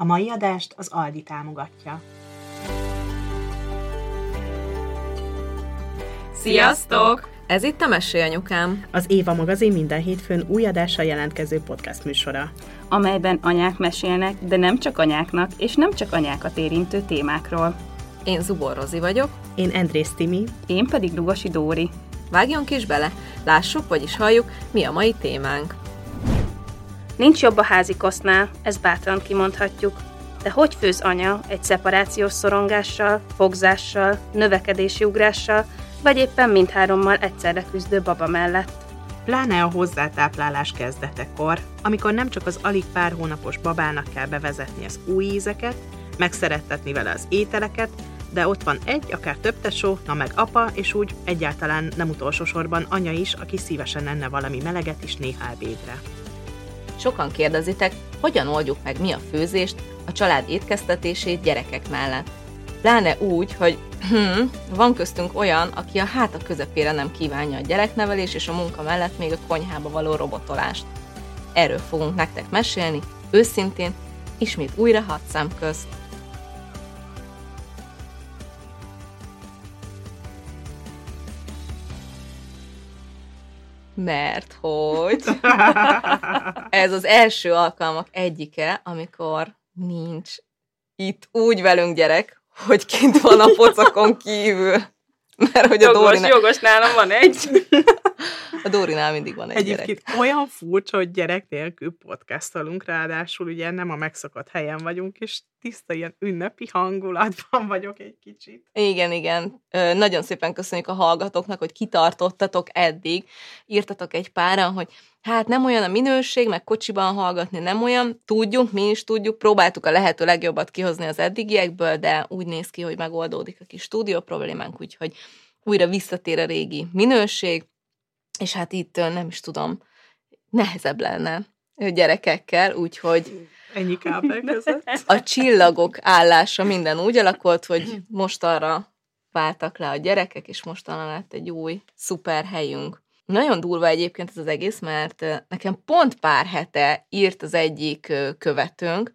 A mai adást az Aldi támogatja. Sziasztok! Ez itt a Mesélyanyukám. Az Éva magazin minden hétfőn új adással jelentkező podcast műsora. amelyben anyák mesélnek, de nem csak anyáknak, és nem csak anyákat érintő témákról. Én Zubor Rozi vagyok, Én Andrész Timi, Én pedig Lugosi Dóri. vágjon is bele, lássuk, vagyis halljuk, mi a mai témánk. Nincs jobb a házi kosznál, ezt bátran kimondhatjuk. De hogy főz anya egy szeparációs szorongással, fogzással, növekedési ugrással, vagy éppen mindhárommal egyszerre küzdő baba mellett? pláne a hozzátáplálás kezdetekor, amikor nem csak az alig pár hónapos babának kell bevezetni az új ízeket, megszerettetni vele az ételeket, de ott van egy, akár több tesó, na meg apa, és úgy egyáltalán nem utolsó sorban anya is, aki szívesen enne valami meleget is néha ebédre. Sokan kérdezitek, hogyan oldjuk meg mi a főzést, a család étkeztetését gyerekek mellett. Pláne úgy, hogy hm, van köztünk olyan, aki a háta közepére nem kívánja a gyereknevelés és a munka mellett még a konyhába való robotolást. Erről fogunk nektek mesélni, őszintén, ismét újra hat szem közt. Mert hogy ez az első alkalmak egyike, amikor nincs itt úgy velünk gyerek, hogy kint van a pocakon kívül. Mert hogy a Jogos, Dórinál, jogos, nálam van egy. a Dórinál mindig van egy Egyébként gyerek. olyan furcsa, hogy gyerek nélkül podcastolunk, ráadásul ugye nem a megszokott helyen vagyunk, és tiszta ilyen ünnepi hangulatban vagyok egy kicsit. Igen, igen. Ö, nagyon szépen köszönjük a hallgatóknak, hogy kitartottatok eddig. Írtatok egy páran, hogy hát nem olyan a minőség, meg kocsiban hallgatni nem olyan. Tudjuk, mi is tudjuk, próbáltuk a lehető legjobbat kihozni az eddigiekből, de úgy néz ki, hogy megoldódik a kis stúdió problémánk, úgyhogy újra visszatér a régi minőség, és hát itt nem is tudom, nehezebb lenne gyerekekkel, úgyhogy Ennyi kábel között. a csillagok állása minden úgy alakult, hogy most arra váltak le a gyerekek, és mostanra lett egy új, szuper helyünk. Nagyon durva egyébként ez az egész, mert nekem pont pár hete írt az egyik követőnk,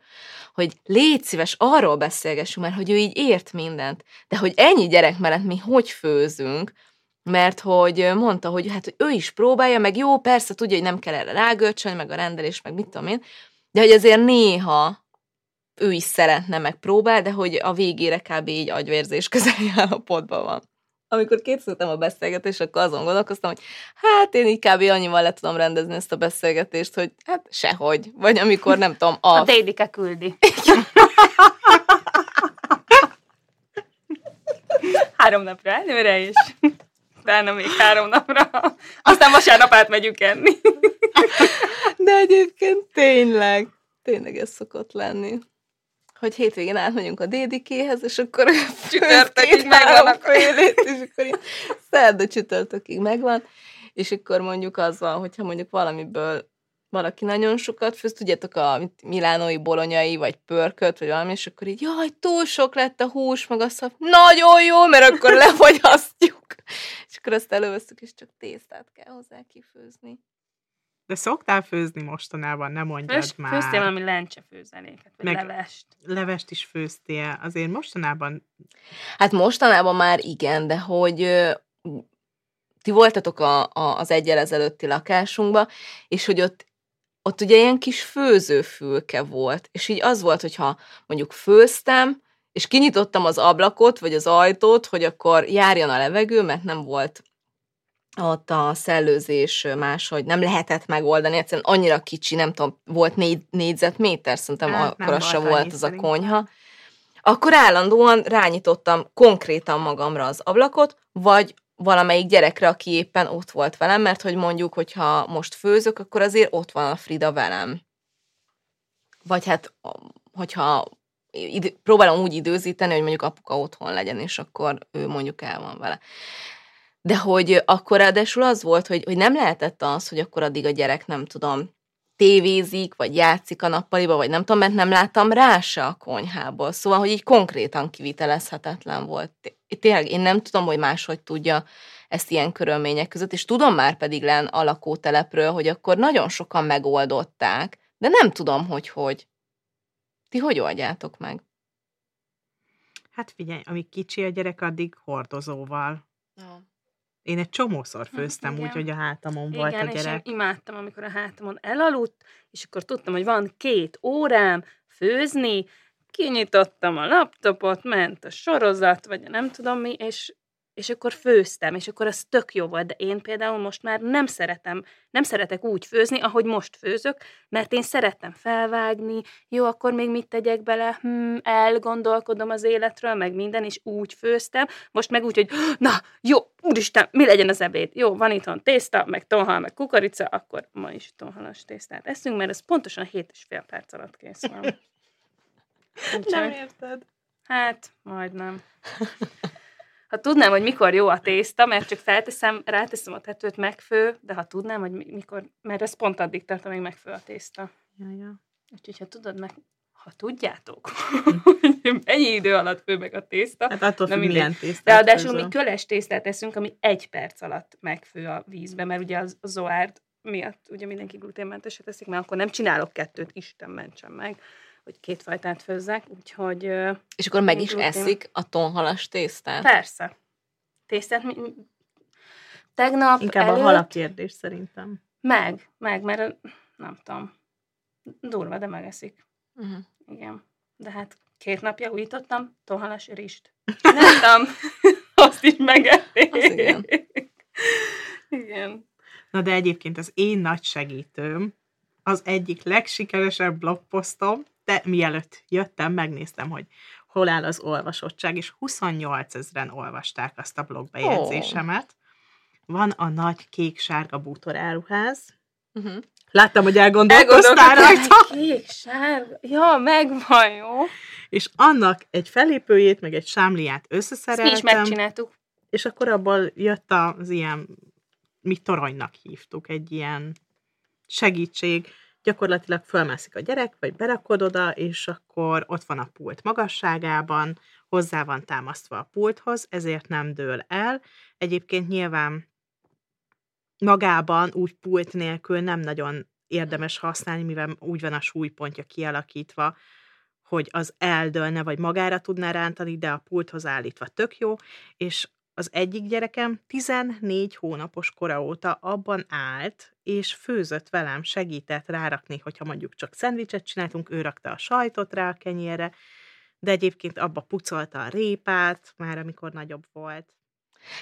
hogy légy szíves, arról beszélgessünk, mert hogy ő így ért mindent, de hogy ennyi gyerek mellett mi hogy főzünk, mert hogy mondta, hogy hát hogy ő is próbálja, meg jó, persze tudja, hogy nem kell erre rágölcsön, meg a rendelés, meg mit tudom én, de hogy azért néha ő is szeretne, meg próbál, de hogy a végére kb. így agyvérzés közeli állapotban van. Amikor készültem a beszélgetést, akkor azon gondolkoztam, hogy hát én így kb. annyival le tudom rendezni ezt a beszélgetést, hogy hát sehogy. Vagy amikor nem tudom, a... A Dédike küldi. három napra előre, és utána még három napra. Aztán vasárnap átmegyünk enni. De egyébként tényleg, tényleg ez szokott lenni. Hogy hétvégén átmegyünk a dédikéhez, és akkor Csütörtökig megvan a félét, és akkor így szerda csütörtökig megvan, és akkor mondjuk az van, hogyha mondjuk valamiből valaki nagyon sokat főz, tudjátok, a milánói bolonyai, vagy pörkölt, vagy valami, és akkor így, jaj, túl sok lett a hús, meg azt mondja, nagyon jó, mert akkor lefogyasztjuk. És akkor azt előveszünk, és csak tésztát kell hozzá kifőzni. De szoktál főzni mostanában, nem mondjad Főz, már. főztél valami lencse főzeléket, vagy Meg- levest. Levest is főztél. Azért mostanában Hát mostanában már igen, de hogy ti voltatok a, a, az egyel ezelőtti lakásunkba, és hogy ott, ott ugye ilyen kis főzőfülke volt, és így az volt, hogyha mondjuk főztem, és kinyitottam az ablakot, vagy az ajtót, hogy akkor járjon a levegő, mert nem volt ott a szellőzés máshogy nem lehetett megoldani, egyszerűen annyira kicsi, nem tudom, volt négy négyzetméter, szerintem Hát, nem akkora se volt az a konyha. Akkor állandóan rányitottam konkrétan magamra az ablakot, vagy valamelyik gyerekre, aki éppen ott volt velem, mert hogy mondjuk, hogyha most főzök, akkor azért ott van a Frida velem. Vagy hát, hogyha idő, próbálom úgy időzíteni, hogy mondjuk apuka otthon legyen, és akkor ő mondjuk el van vele. De hogy akkor ráadásul az volt, hogy, hogy nem lehetett az, hogy akkor addig a gyerek, nem tudom, tévézik, vagy játszik a nappaliba, vagy nem tudom, mert nem láttam rá se a konyhából. Szóval, hogy így konkrétan kivitelezhetetlen volt. Tényleg én nem tudom, hogy máshogy tudja ezt ilyen körülmények között, és tudom már pedig len a lakótelepről, hogy akkor nagyon sokan megoldották, de nem tudom, hogy hogy. Ti hogy oldjátok meg? Hát figyelj, amíg kicsi a gyerek, addig hordozóval. Ja. Én egy csomószor főztem igen. úgy, hogy a hátamon volt a Igen, és én gyerek. imádtam, amikor a hátamon elaludt, és akkor tudtam, hogy van két órám főzni, kinyitottam a laptopot, ment a sorozat, vagy nem tudom mi, és, és akkor főztem, és akkor az tök jó volt, de én például most már nem szeretem, nem szeretek úgy főzni, ahogy most főzök, mert én szerettem felvágni, jó, akkor még mit tegyek bele, hm, elgondolkodom az életről, meg minden, és úgy főztem, most meg úgy, hogy na, jó, úristen, mi legyen az ebéd? Jó, van itthon tészta, meg tonhal, meg kukorica, akkor ma is tonhalas tésztát eszünk, mert ez pontosan 7 és fél perc alatt kész van. Úgyhogy- érted? Hát, majdnem. Ha tudnám, hogy mikor jó a tészta, mert csak felteszem, ráteszem a tetőt, megfő, de ha tudnám, hogy mi- mikor, mert ez pont addig tart, amíg megfő a tészta. Ja, ja. Úgyhogy ha tudod meg, ha tudjátok, hogy mennyi idő alatt fő meg a tészta, Hát attól függ, milyen tésztát Ráadásul mi köles tésztát eszünk, ami egy perc alatt megfő a vízbe, mert ugye az, a zoárd miatt ugye mindenki gluténmenteset eszik, mert akkor nem csinálok kettőt, Isten mentsen meg, hogy két fajtát főzzek, úgyhogy És akkor meg is eszik a tonhalas tésztát? persze. Tésztát mi, tegnap Inkább előtt, a hal a kérdés szerintem. Meg, meg, mert nem tudom, durva, de megeszik. Uh-huh. Igen. De hát két napja újítottam tonhalas rist. Csináltam, azt is megették. Az igen. igen. Na de egyébként az én nagy segítőm, az egyik legsikeresebb blogposztom, de mielőtt jöttem, megnéztem, hogy hol áll az olvasottság, és 28 ezeren olvasták azt a blogbejegyzésemet. Van a nagy kék-sárga bútoráruház. Uh-huh. Láttam, hogy elgondolkoztál rajta. Kék, sárga. Ja, megvan, jó. És annak egy felépőjét, meg egy sámliát Ezt mi is összeszereltem, megcsináltuk. és akkor abból jött az ilyen, mi toronynak hívtuk, egy ilyen segítség, gyakorlatilag fölmászik a gyerek, vagy berakod oda, és akkor ott van a pult magasságában, hozzá van támasztva a pulthoz, ezért nem dől el. Egyébként nyilván magában úgy pult nélkül nem nagyon érdemes használni, mivel úgy van a súlypontja kialakítva, hogy az eldőlne, vagy magára tudná rántani, de a pulthoz állítva tök jó, és az egyik gyerekem 14 hónapos kora óta abban állt, és főzött velem, segített rárakni, hogyha mondjuk csak szendvicset csináltunk, ő rakta a sajtot rá a kenyérre, de egyébként abba pucolta a répát, már amikor nagyobb volt.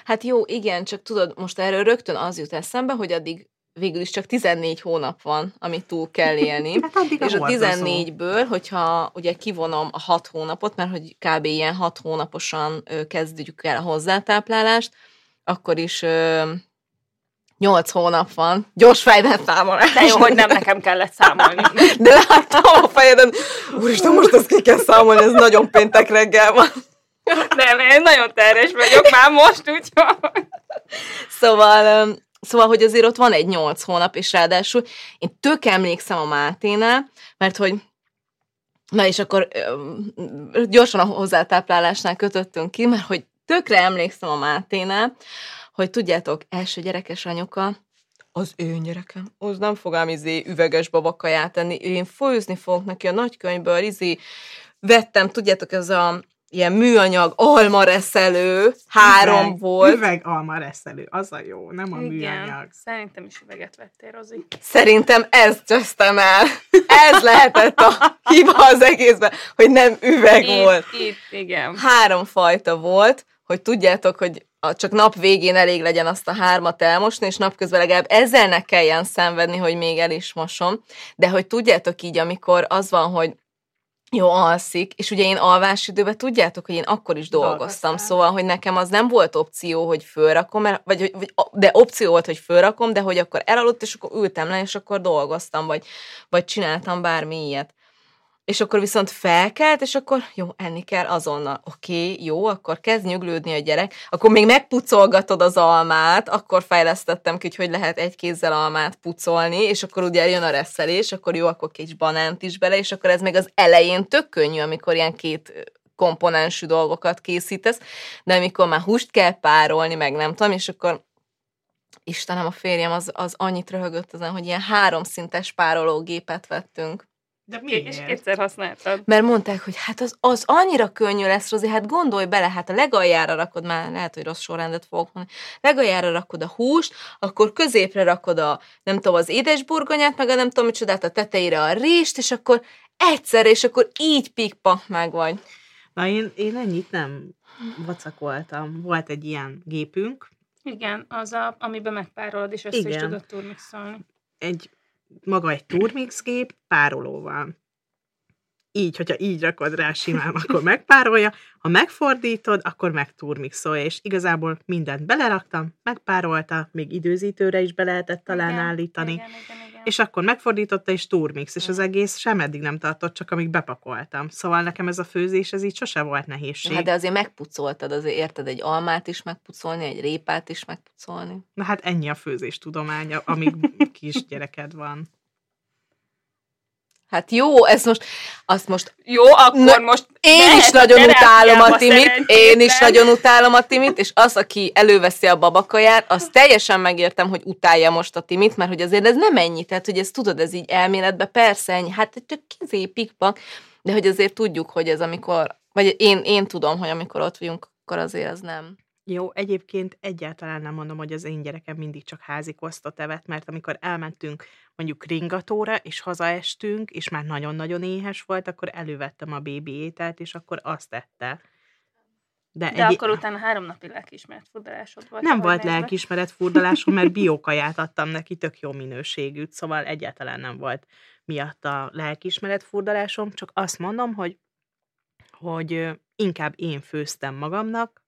Hát jó, igen, csak tudod, most erről rögtön az jut eszembe, hogy addig végül is csak 14 hónap van, amit túl kell élni. Hát addig És a hordozó. 14-ből, hogyha ugye kivonom a 6 hónapot, mert hogy kb. ilyen 6 hónaposan kezdjük el a hozzátáplálást, akkor is 8 hónap van. Gyors fejben számolás. De jó, hogy nem nekem kellett számolni. De láttam a fejeden, úristen, most ezt ki kell számolni, ez nagyon péntek reggel van. Nem, én nagyon terhes vagyok már most, úgyhogy... Szóval, szóval, hogy azért ott van egy nyolc hónap, és ráadásul én tök emlékszem a Máténál, mert hogy Na és akkor gyorsan a hozzátáplálásnál kötöttünk ki, mert hogy tökre emlékszem a Máténál, hogy tudjátok, első gyerekes anyuka, az én gyerekem, az nem fog ám izé üveges babakaját tenni, én főzni fogok neki a nagykönyvből, izé, vettem, tudjátok, ez a ilyen műanyag almareszelő, három Üveg, volt. Üveg alma reszelő, az a jó, nem a műanyag. Szerintem is üveget vettél, Rozi. Szerintem ezt csöztem el. Ez lehetett a hiba az egészben, hogy nem üveg volt. Itt, itt, igen. Három fajta volt, hogy tudjátok, hogy a- csak nap végén elég legyen azt a hármat elmosni, és napközben legalább ezzel ne kelljen szenvedni, hogy még el is mosom. De hogy tudjátok így, amikor az van, hogy jó, alszik, és ugye én alvásidőben tudjátok, hogy én akkor is dolgoztam, Dolgoztál. szóval, hogy nekem az nem volt opció, hogy fölrakom, mert, vagy, vagy, de opció volt, hogy fölrakom, de hogy akkor elaludt, és akkor ültem le, és akkor dolgoztam, vagy, vagy csináltam bármi ilyet. És akkor viszont felkelt, és akkor jó, enni kell azonnal. Oké, jó, akkor kezd nyuglődni a gyerek. Akkor még megpucolgatod az almát, akkor fejlesztettem ki, hogy lehet egy kézzel almát pucolni, és akkor ugye jön a reszelés, akkor jó, akkor kis banánt is bele, és akkor ez még az elején tök könnyű, amikor ilyen két komponensű dolgokat készítesz, de amikor már húst kell párolni, meg nem tudom, és akkor Istenem, a férjem az, az annyit röhögött ezen, hogy ilyen háromszintes párológépet vettünk. De És miért? kétszer használtad. Mert mondták, hogy hát az, az annyira könnyű lesz, Rozi, hát gondolj bele, hát a legaljára rakod, már lehet, hogy rossz sorrendet fogok mondani, legaljára rakod a húst, akkor középre rakod a, nem tudom, az édesburgonyát, meg a nem tudom micsodát, a tetejére a rést, és akkor egyszer, és akkor így pikpak meg vagy. Na én, én ennyit nem vacakoltam. Volt egy ilyen gépünk, Igen, az, a, amiben megpárolod, és össze is Igen. tudod turmixolni. egy maga egy turmix gép párolóval. Így, hogyha így rakod rá simán, akkor megpárolja, ha megfordítod, akkor megturmixolja, és igazából mindent beleraktam, megpárolta, még időzítőre is be lehetett talán Igen, állítani, Igen, igen, igen. és akkor megfordította, és turmix, és az egész sem eddig nem tartott, csak amíg bepakoltam. Szóval nekem ez a főzés, ez így sose volt nehézség. Hát de azért megpucoltad, azért érted egy almát is megpucolni, egy répát is megpucolni. Na hát ennyi a főzés tudománya, amíg kisgyereked van. Hát jó, ez most, azt most Jó, akkor Na, most Én is nagyon utálom a Timit, én is nagyon utálom a Timit, és az, aki előveszi a babakaját, az teljesen megértem, hogy utálja most a Timit, mert hogy azért ez nem ennyi, tehát hogy ezt tudod, ez így elméletben persze ennyi, hát csak kizé pikpak, de hogy azért tudjuk, hogy ez amikor, vagy én, én tudom, hogy amikor ott vagyunk, akkor azért az nem. Jó, egyébként egyáltalán nem mondom, hogy az én gyerekem mindig csak házi kosztot evett, mert amikor elmentünk mondjuk ringatóra, és hazaestünk, és már nagyon-nagyon éhes volt, akkor elővettem a bébi ételt, és akkor azt tette. De egy- akkor utána három napi lelkiismert furdalásod volt. nem volt nézve. lelkismeret furdalásom, mert biókaját adtam neki, tök jó minőségűt, szóval egyáltalán nem volt miatt a lelkismeret furdalásom, csak azt mondom, hogy, hogy inkább én főztem magamnak,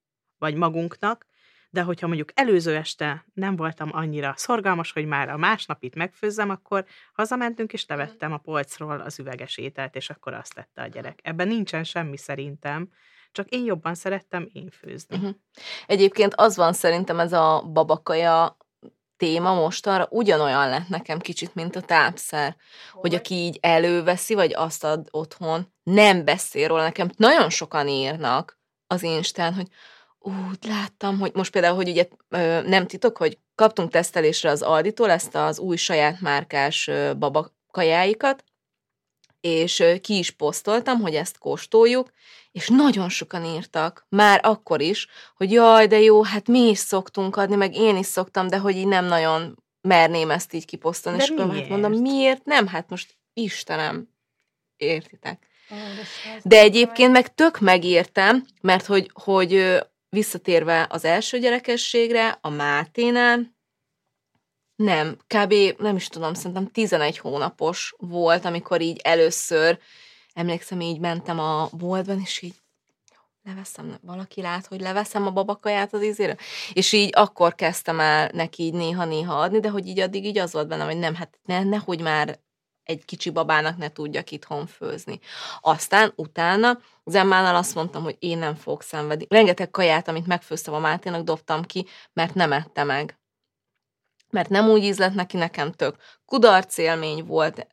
vagy magunknak, de hogyha mondjuk előző este nem voltam annyira szorgalmas, hogy már a másnapit megfőzzem, akkor hazamentünk, és levettem a polcról az üveges ételt, és akkor azt tette a gyerek. Ebben nincsen semmi szerintem, csak én jobban szerettem én főzni. Uh-huh. Egyébként az van szerintem ez a babakaja téma mostanra ugyanolyan lett nekem kicsit, mint a tápszer. Hogy aki így előveszi, vagy azt ad otthon, nem beszél róla. Nekem nagyon sokan írnak az Instán, hogy ú, láttam, hogy most például, hogy ugye nem titok, hogy kaptunk tesztelésre az Alditól ezt az új saját márkás babakajáikat, és ki is posztoltam, hogy ezt kóstoljuk, és nagyon sokan írtak, már akkor is, hogy jaj, de jó, hát mi is szoktunk adni, meg én is szoktam, de hogy így nem nagyon merném ezt így kiposztolni. De és akkor hát miért? mondom, miért nem? Hát most Istenem, értitek. De egyébként meg tök megértem, mert hogy, hogy visszatérve az első gyerekességre, a Máténál, nem, kb. nem is tudom, szerintem 11 hónapos volt, amikor így először, emlékszem, így mentem a boltban, és így leveszem, valaki lát, hogy leveszem a babakaját az ízére, és így akkor kezdtem el neki így néha-néha adni, de hogy így addig így az volt bennem, hogy nem, hát ne, nehogy már egy kicsi babának ne tudjak itthon főzni. Aztán utána az Emmánál azt mondtam, hogy én nem fogok szenvedni. Rengeteg kaját, amit megfőztem a Máténak, dobtam ki, mert nem ette meg. Mert nem úgy ízlett neki, nekem tök kudarc élmény volt.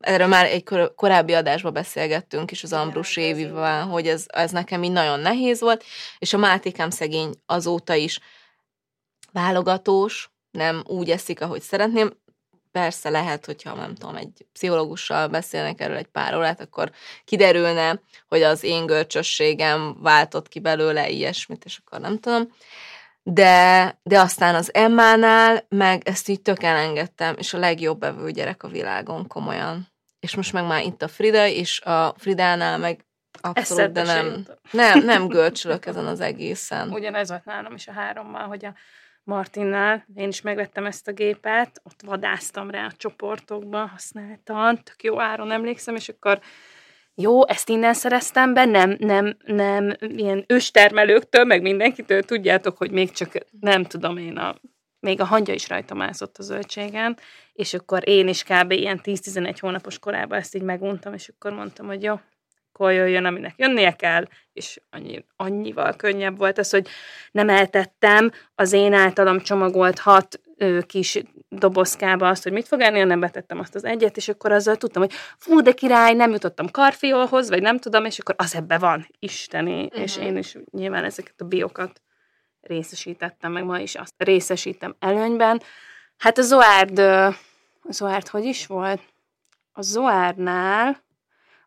Erről már egy kor- korábbi adásban beszélgettünk is az Ambrus Évivel, hogy ez, ez nekem így nagyon nehéz volt, és a Mátékám szegény azóta is válogatós, nem úgy eszik, ahogy szeretném. Persze lehet, hogyha nem tudom, egy pszichológussal beszélnek erről egy pár órát, akkor kiderülne, hogy az én görcsösségem váltott ki belőle ilyesmit, és akkor nem tudom. De, de aztán az Emmánál meg ezt így tök elengedtem, és a legjobb evő gyerek a világon, komolyan. És most meg már itt a Frida, és a Fridánál meg abszolút, de nem, nem, nem görcsölök ezen az egészen. Ugyanez volt nálam is a hárommal, hogy a Martinnál én is megvettem ezt a gépet, ott vadáztam rá a csoportokba, használtam, tök jó áron emlékszem, és akkor jó, ezt innen szereztem be, nem, nem, nem ilyen őstermelőktől, meg mindenkitől, tudjátok, hogy még csak nem tudom én, a, még a hangya is rajta mászott a zöldségen, és akkor én is kb. ilyen 10-11 hónapos korában ezt így meguntam, és akkor mondtam, hogy jó, akkor jöjjön, aminek jönnie kell, és annyi, annyival könnyebb volt az, hogy nem eltettem az én általam csomagolt hat ö, kis dobozkába azt, hogy mit fog enni, hanem betettem azt az egyet, és akkor azzal tudtam, hogy fú, de király, nem jutottam karfiolhoz, vagy nem tudom, és akkor az ebbe van, isteni, uh-huh. és én is nyilván ezeket a biokat részesítettem, meg ma is azt részesítem előnyben. Hát a Zoárd, a Zoárd hogy is volt? a Zoárnál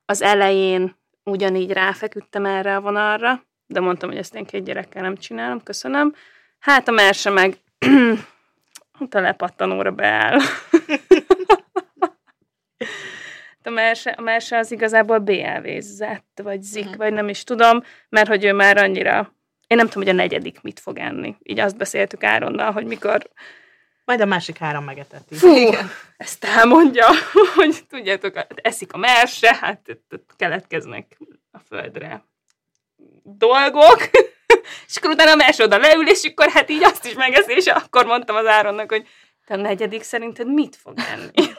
az elején ugyanígy ráfeküdtem erre a vonalra, de mondtam, hogy ezt én két gyerekkel nem csinálom, köszönöm. Hát a merse meg a lepattanóra beáll. a merse, a merse az igazából BLV-zett, vagy zik, uh-huh. vagy nem is tudom, mert hogy ő már annyira, én nem tudom, hogy a negyedik mit fog enni. Így azt beszéltük Áronnal, hogy mikor majd a másik három megeteti. Fú, Igen. ezt elmondja, hogy tudjátok, eszik a merse, hát keletkeznek a földre dolgok, és akkor utána a merse oda leül, és akkor hát így azt is megeszi, és akkor mondtam az Áronnak, hogy te a negyedik szerinted mit fog enni?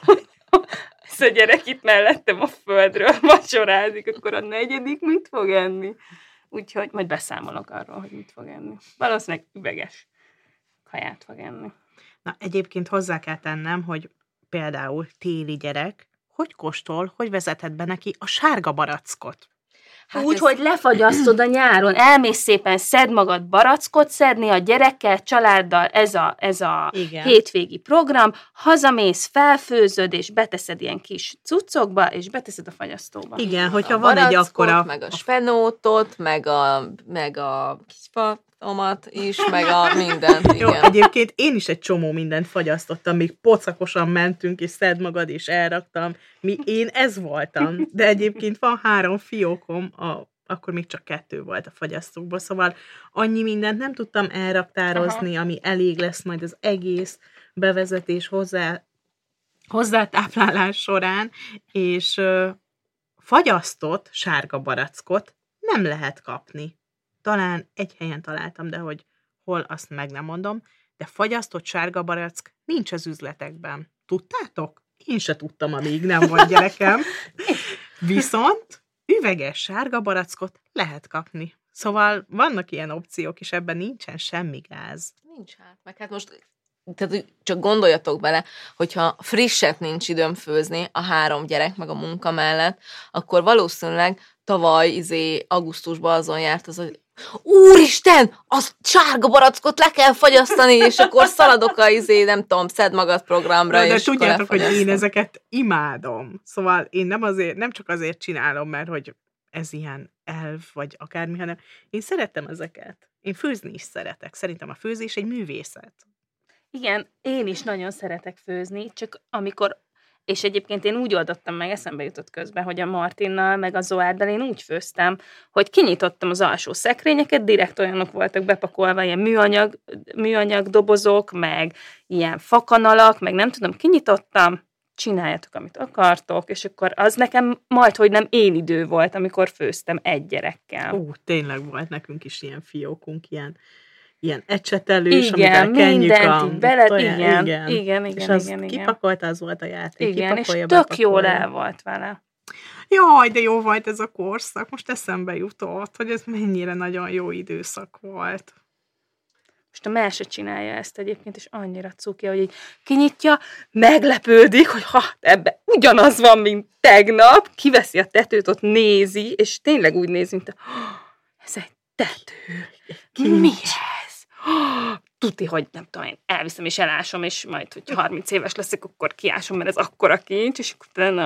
Ez a gyerek itt mellettem a földről vacsorázik, akkor a negyedik mit fog enni? Úgyhogy majd beszámolok arról, hogy mit fog enni. Valószínűleg üveges kaját fog enni. Na, egyébként hozzá kell tennem, hogy például téli gyerek, hogy kóstol, hogy vezethet be neki a sárga barackot. Hát Úgy, ez... hogy lefagyasztod a nyáron, elmész szépen, szed magad barackot szedni a gyerekkel, családdal, ez a, ez a hétvégi program, hazamész, felfőzöd, és beteszed ilyen kis cuccokba, és beteszed a fagyasztóba. Igen, hogyha a van egy akkora... Meg a spenótot, meg a, meg a kisfa omat is, meg a mindent. Igen. Jó, egyébként én is egy csomó mindent fagyasztottam, még pocakosan mentünk, és szed magad, és elraktam. Mi, én ez voltam, de egyébként van három fiókom, a, akkor még csak kettő volt a fagyasztókból, szóval annyi mindent nem tudtam elraktározni, Aha. ami elég lesz majd az egész bevezetés hozzá, hozzátáplálás során, és ö, fagyasztott sárga barackot nem lehet kapni talán egy helyen találtam, de hogy hol, azt meg nem mondom, de fagyasztott sárga barack nincs az üzletekben. Tudtátok? Én se tudtam, amíg nem volt gyerekem. Viszont üveges sárga barackot lehet kapni. Szóval vannak ilyen opciók, és ebben nincsen semmi gáz. Nincs hát, meg hát most tehát csak gondoljatok bele, hogyha frisset nincs időm főzni a három gyerek meg a munka mellett, akkor valószínűleg tavaly izé, augusztusban azon járt az, Úristen, a sárga barackot le kell fagyasztani, és akkor szaladok a izé, nem tudom, szed magad programra, de, de és tudjátok, hogy én ezeket imádom. Szóval én nem, azért, nem csak azért csinálom, mert hogy ez ilyen elv, vagy akármi, hanem én szerettem ezeket. Én főzni is szeretek. Szerintem a főzés egy művészet. Igen, én is nagyon szeretek főzni, csak amikor és egyébként én úgy oldottam meg, eszembe jutott közben, hogy a Martinnal, meg a Zoárdal én úgy főztem, hogy kinyitottam az alsó szekrényeket, direkt olyanok voltak bepakolva, ilyen műanyag, műanyag dobozok, meg ilyen fakanalak, meg nem tudom, kinyitottam, csináljátok, amit akartok, és akkor az nekem majd, hogy nem én idő volt, amikor főztem egy gyerekkel. Ó, tényleg volt nekünk is ilyen fiókunk, ilyen ilyen ecsetelős, igen, kenjük a... bele, toján, igen, igen, igen, igen, és az igen, kipakolta, az volt a játék. Igen, és tök jól el volt vele. Jaj, de jó volt ez a korszak, most eszembe jutott, hogy ez mennyire nagyon jó időszak volt. Most a mese csinálja ezt egyébként, és annyira cuki, hogy így kinyitja, meglepődik, hogy ha ebbe ugyanaz van, mint tegnap, kiveszi a tetőt, ott nézi, és tényleg úgy nézi, mint a, ez egy tető. Mi? tuti, hogy nem tudom, én elviszem és elásom, és majd, hogy 30 éves leszek, akkor kiásom, mert ez akkora kincs, és akkor a,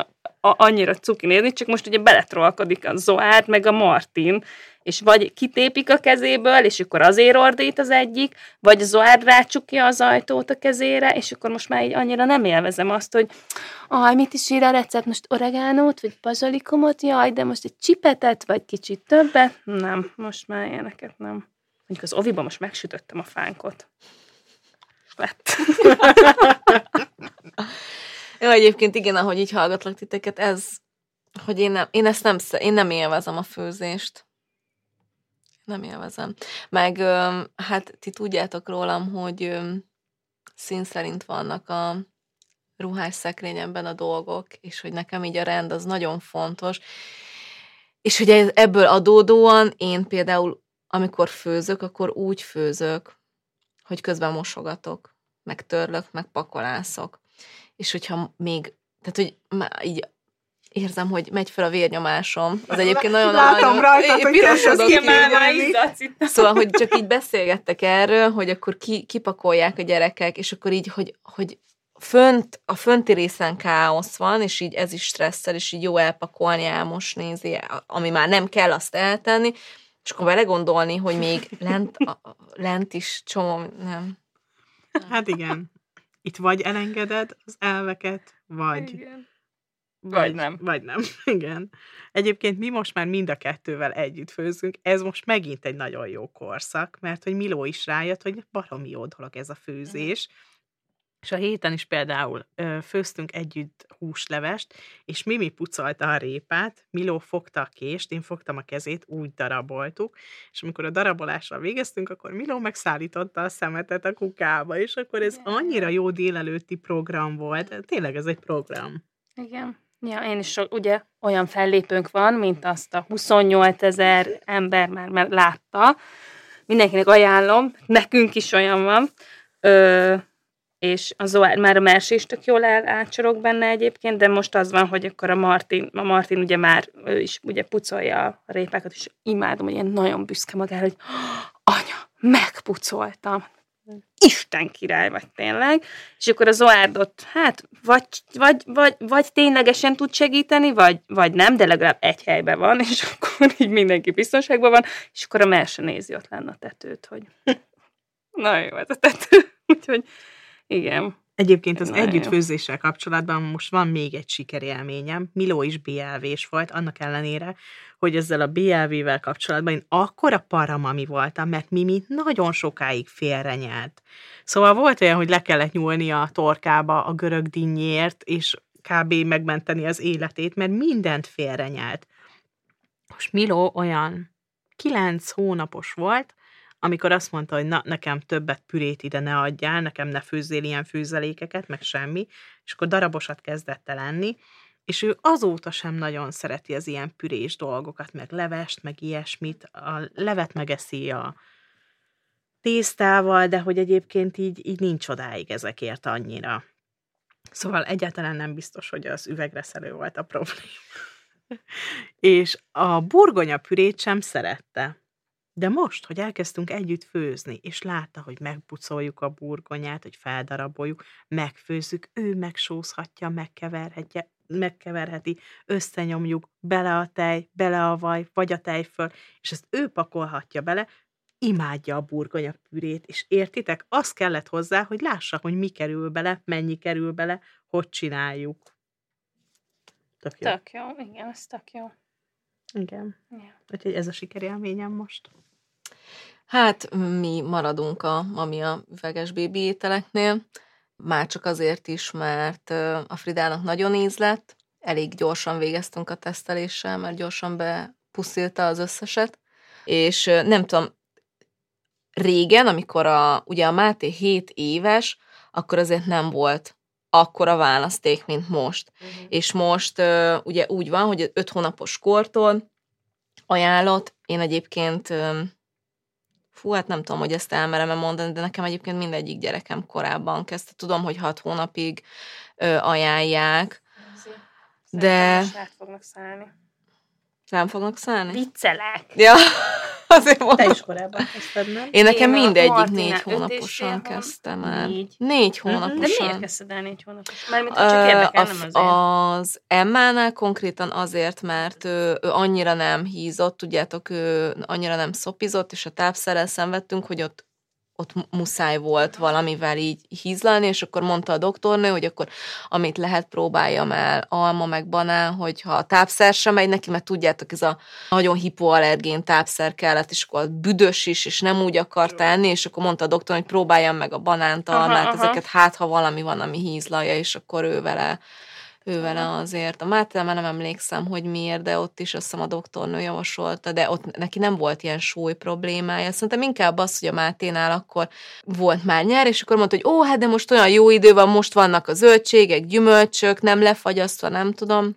a, annyira cuki nézni, csak most ugye beletrolkodik a Zoár, meg a Martin, és vagy kitépik a kezéből, és akkor azért ordít az egyik, vagy Zoár rácsukja az ajtót a kezére, és akkor most már így annyira nem élvezem azt, hogy aj, mit is ír a recept, most oregánót, vagy bazsalikomot, jaj, de most egy csipetet, vagy kicsit többet, nem, most már ilyeneket nem. Mondjuk az oviban most megsütöttem a fánkot. Lett. Jó, egyébként igen, ahogy így hallgatlak titeket, ez, hogy én, nem, én ezt nem, én nem élvezem a főzést. Nem élvezem. Meg hát ti tudjátok rólam, hogy szín szerint vannak a ruhás szekrényemben a dolgok, és hogy nekem így a rend az nagyon fontos. És hogy ebből adódóan én például amikor főzök, akkor úgy főzök, hogy közben mosogatok, meg törlök, meg pakolászok. És hogyha még, tehát hogy már így érzem, hogy megy fel a vérnyomásom. Az egyébként nagyon Látom nagyon, rajtad, hogy pirosodok Szóval, hogy csak így beszélgettek erről, hogy akkor ki, kipakolják a gyerekek, és akkor így, hogy, hogy fönt, a fönti részen káosz van, és így ez is stresszel, és így jó elpakolni, elmosni, nézi, ami már nem kell azt eltenni, és akkor vele gondolni, hogy még lent, a, lent is csomó, nem. Hát igen. Itt vagy elengeded az elveket, vagy... Igen. Vagy, nem. Vagy nem, igen. Egyébként mi most már mind a kettővel együtt főzünk, ez most megint egy nagyon jó korszak, mert hogy Miló is rájött, hogy baromi jó dolog ez a főzés, és a héten is például ö, főztünk együtt húslevest, és Mimi pucolta a répát, Miló fogta a kést, én fogtam a kezét, úgy daraboltuk, és amikor a darabolással végeztünk, akkor Miló megszállította a szemetet a kukába, és akkor ez annyira jó délelőtti program volt. Tényleg ez egy program. Igen. Ja, én is ugye olyan fellépőnk van, mint azt a 28 ezer ember már, már látta. Mindenkinek ajánlom, nekünk is olyan van. Ö, és az már a Mersi is tök jól el, átcsorog benne egyébként, de most az van, hogy akkor a Martin, a Martin ugye már, ő is ugye pucolja a répákat, és imádom, hogy ilyen nagyon büszke magára, hogy anya, megpucoltam. Isten király vagy tényleg. És akkor az Oárdot, hát, vagy, vagy, vagy, vagy ténylegesen tud segíteni, vagy, vagy nem, de legalább egy helyben van, és akkor így mindenki biztonságban van, és akkor a Merse nézi ott lenne a tetőt, hogy nagyon jó ez a tető. Úgyhogy igen. Egyébként az Nagyon jó. együttfőzéssel kapcsolatban most van még egy sikerélményem. Miló is BLV-s volt, annak ellenére, hogy ezzel a BLV-vel kapcsolatban én akkora paramami voltam, mert Mimi nagyon sokáig félrenyelt. Szóval volt olyan, hogy le kellett nyúlni a torkába a görög dinnyért, és kb. megmenteni az életét, mert mindent félrenyelt. Most Miló olyan kilenc hónapos volt, amikor azt mondta, hogy na, nekem többet pürét ide ne adjál, nekem ne főzzél ilyen főzelékeket, meg semmi, és akkor darabosat kezdett el enni, és ő azóta sem nagyon szereti az ilyen pürés dolgokat, meg levest, meg ilyesmit. A levet megeszi a tésztával, de hogy egyébként így, így nincs odáig ezekért annyira. Szóval egyáltalán nem biztos, hogy az üvegreszelő volt a probléma. és a burgonya pürét sem szerette. De most, hogy elkezdtünk együtt főzni, és látta, hogy megpucoljuk a burgonyát, hogy feldaraboljuk, megfőzzük, ő megsózhatja, megkeverhetje, megkeverheti, összenyomjuk, bele a tej, bele a vaj, vagy a tej föl, és ezt ő pakolhatja bele, imádja a burgonya pürét, és értitek, az kellett hozzá, hogy lássa, hogy mi kerül bele, mennyi kerül bele, hogy csináljuk. Tök jó. Tök jó, igen, ez tök jó. Igen. Ja. Úgyhogy ez a sikerélményem most. Hát mi maradunk a ami a üveges bébi ételeknél, már csak azért is, mert a Fridának nagyon íz lett, elég gyorsan végeztünk a teszteléssel, mert gyorsan bepuszilta az összeset, és nem tudom, régen, amikor a, ugye a Máté 7 éves, akkor azért nem volt akkora választék, mint most. Uh-huh. És most ugye úgy van, hogy 5 hónapos kortól ajánlott, én egyébként fú, hát nem tudom, hogy ezt elmerem-e mondani, de nekem egyébként mindegyik gyerekem korábban kezdte. Tudom, hogy 6 hónapig ö, ajánlják, De- Szerintem át fognak szállni. Nem fognak szállni? Viccelek. Ja, azért mondom. Te is korábban kezdted, nem? Én nekem Én mindegyik négy hónaposan kezdtem el. Négy. Négy Mhm. De De hónaposan. miért kezdted el négy hónapos? Mármint, hogy csak érdekel, nem azért. az Emmánál konkrétan azért, mert ő, ő annyira nem hízott, tudjátok, ő annyira nem szopizott, és a tápszerrel szenvedtünk, hogy ott ott mu- muszáj volt valamivel így hízlalni, és akkor mondta a doktornő, hogy akkor amit lehet próbáljam el, alma meg banán, hogyha a tápszer sem megy neki, mert tudjátok, ez a nagyon hipoallergén tápszer kellett, és akkor büdös is, és nem úgy akart enni, és akkor mondta a doktor, hogy próbáljam meg a banánt, Aha, almát, aha. ezeket hát, ha valami van, ami hízlalja, és akkor ő vele ő vele azért. A Máté már nem emlékszem, hogy miért, de ott is azt hiszem a doktornő javasolta, de ott neki nem volt ilyen súly problémája. Szerintem inkább az, hogy a Máténál akkor volt már nyár, és akkor mondta, hogy ó, hát de most olyan jó idő van, most vannak a zöldségek, gyümölcsök, nem lefagyasztva, nem tudom.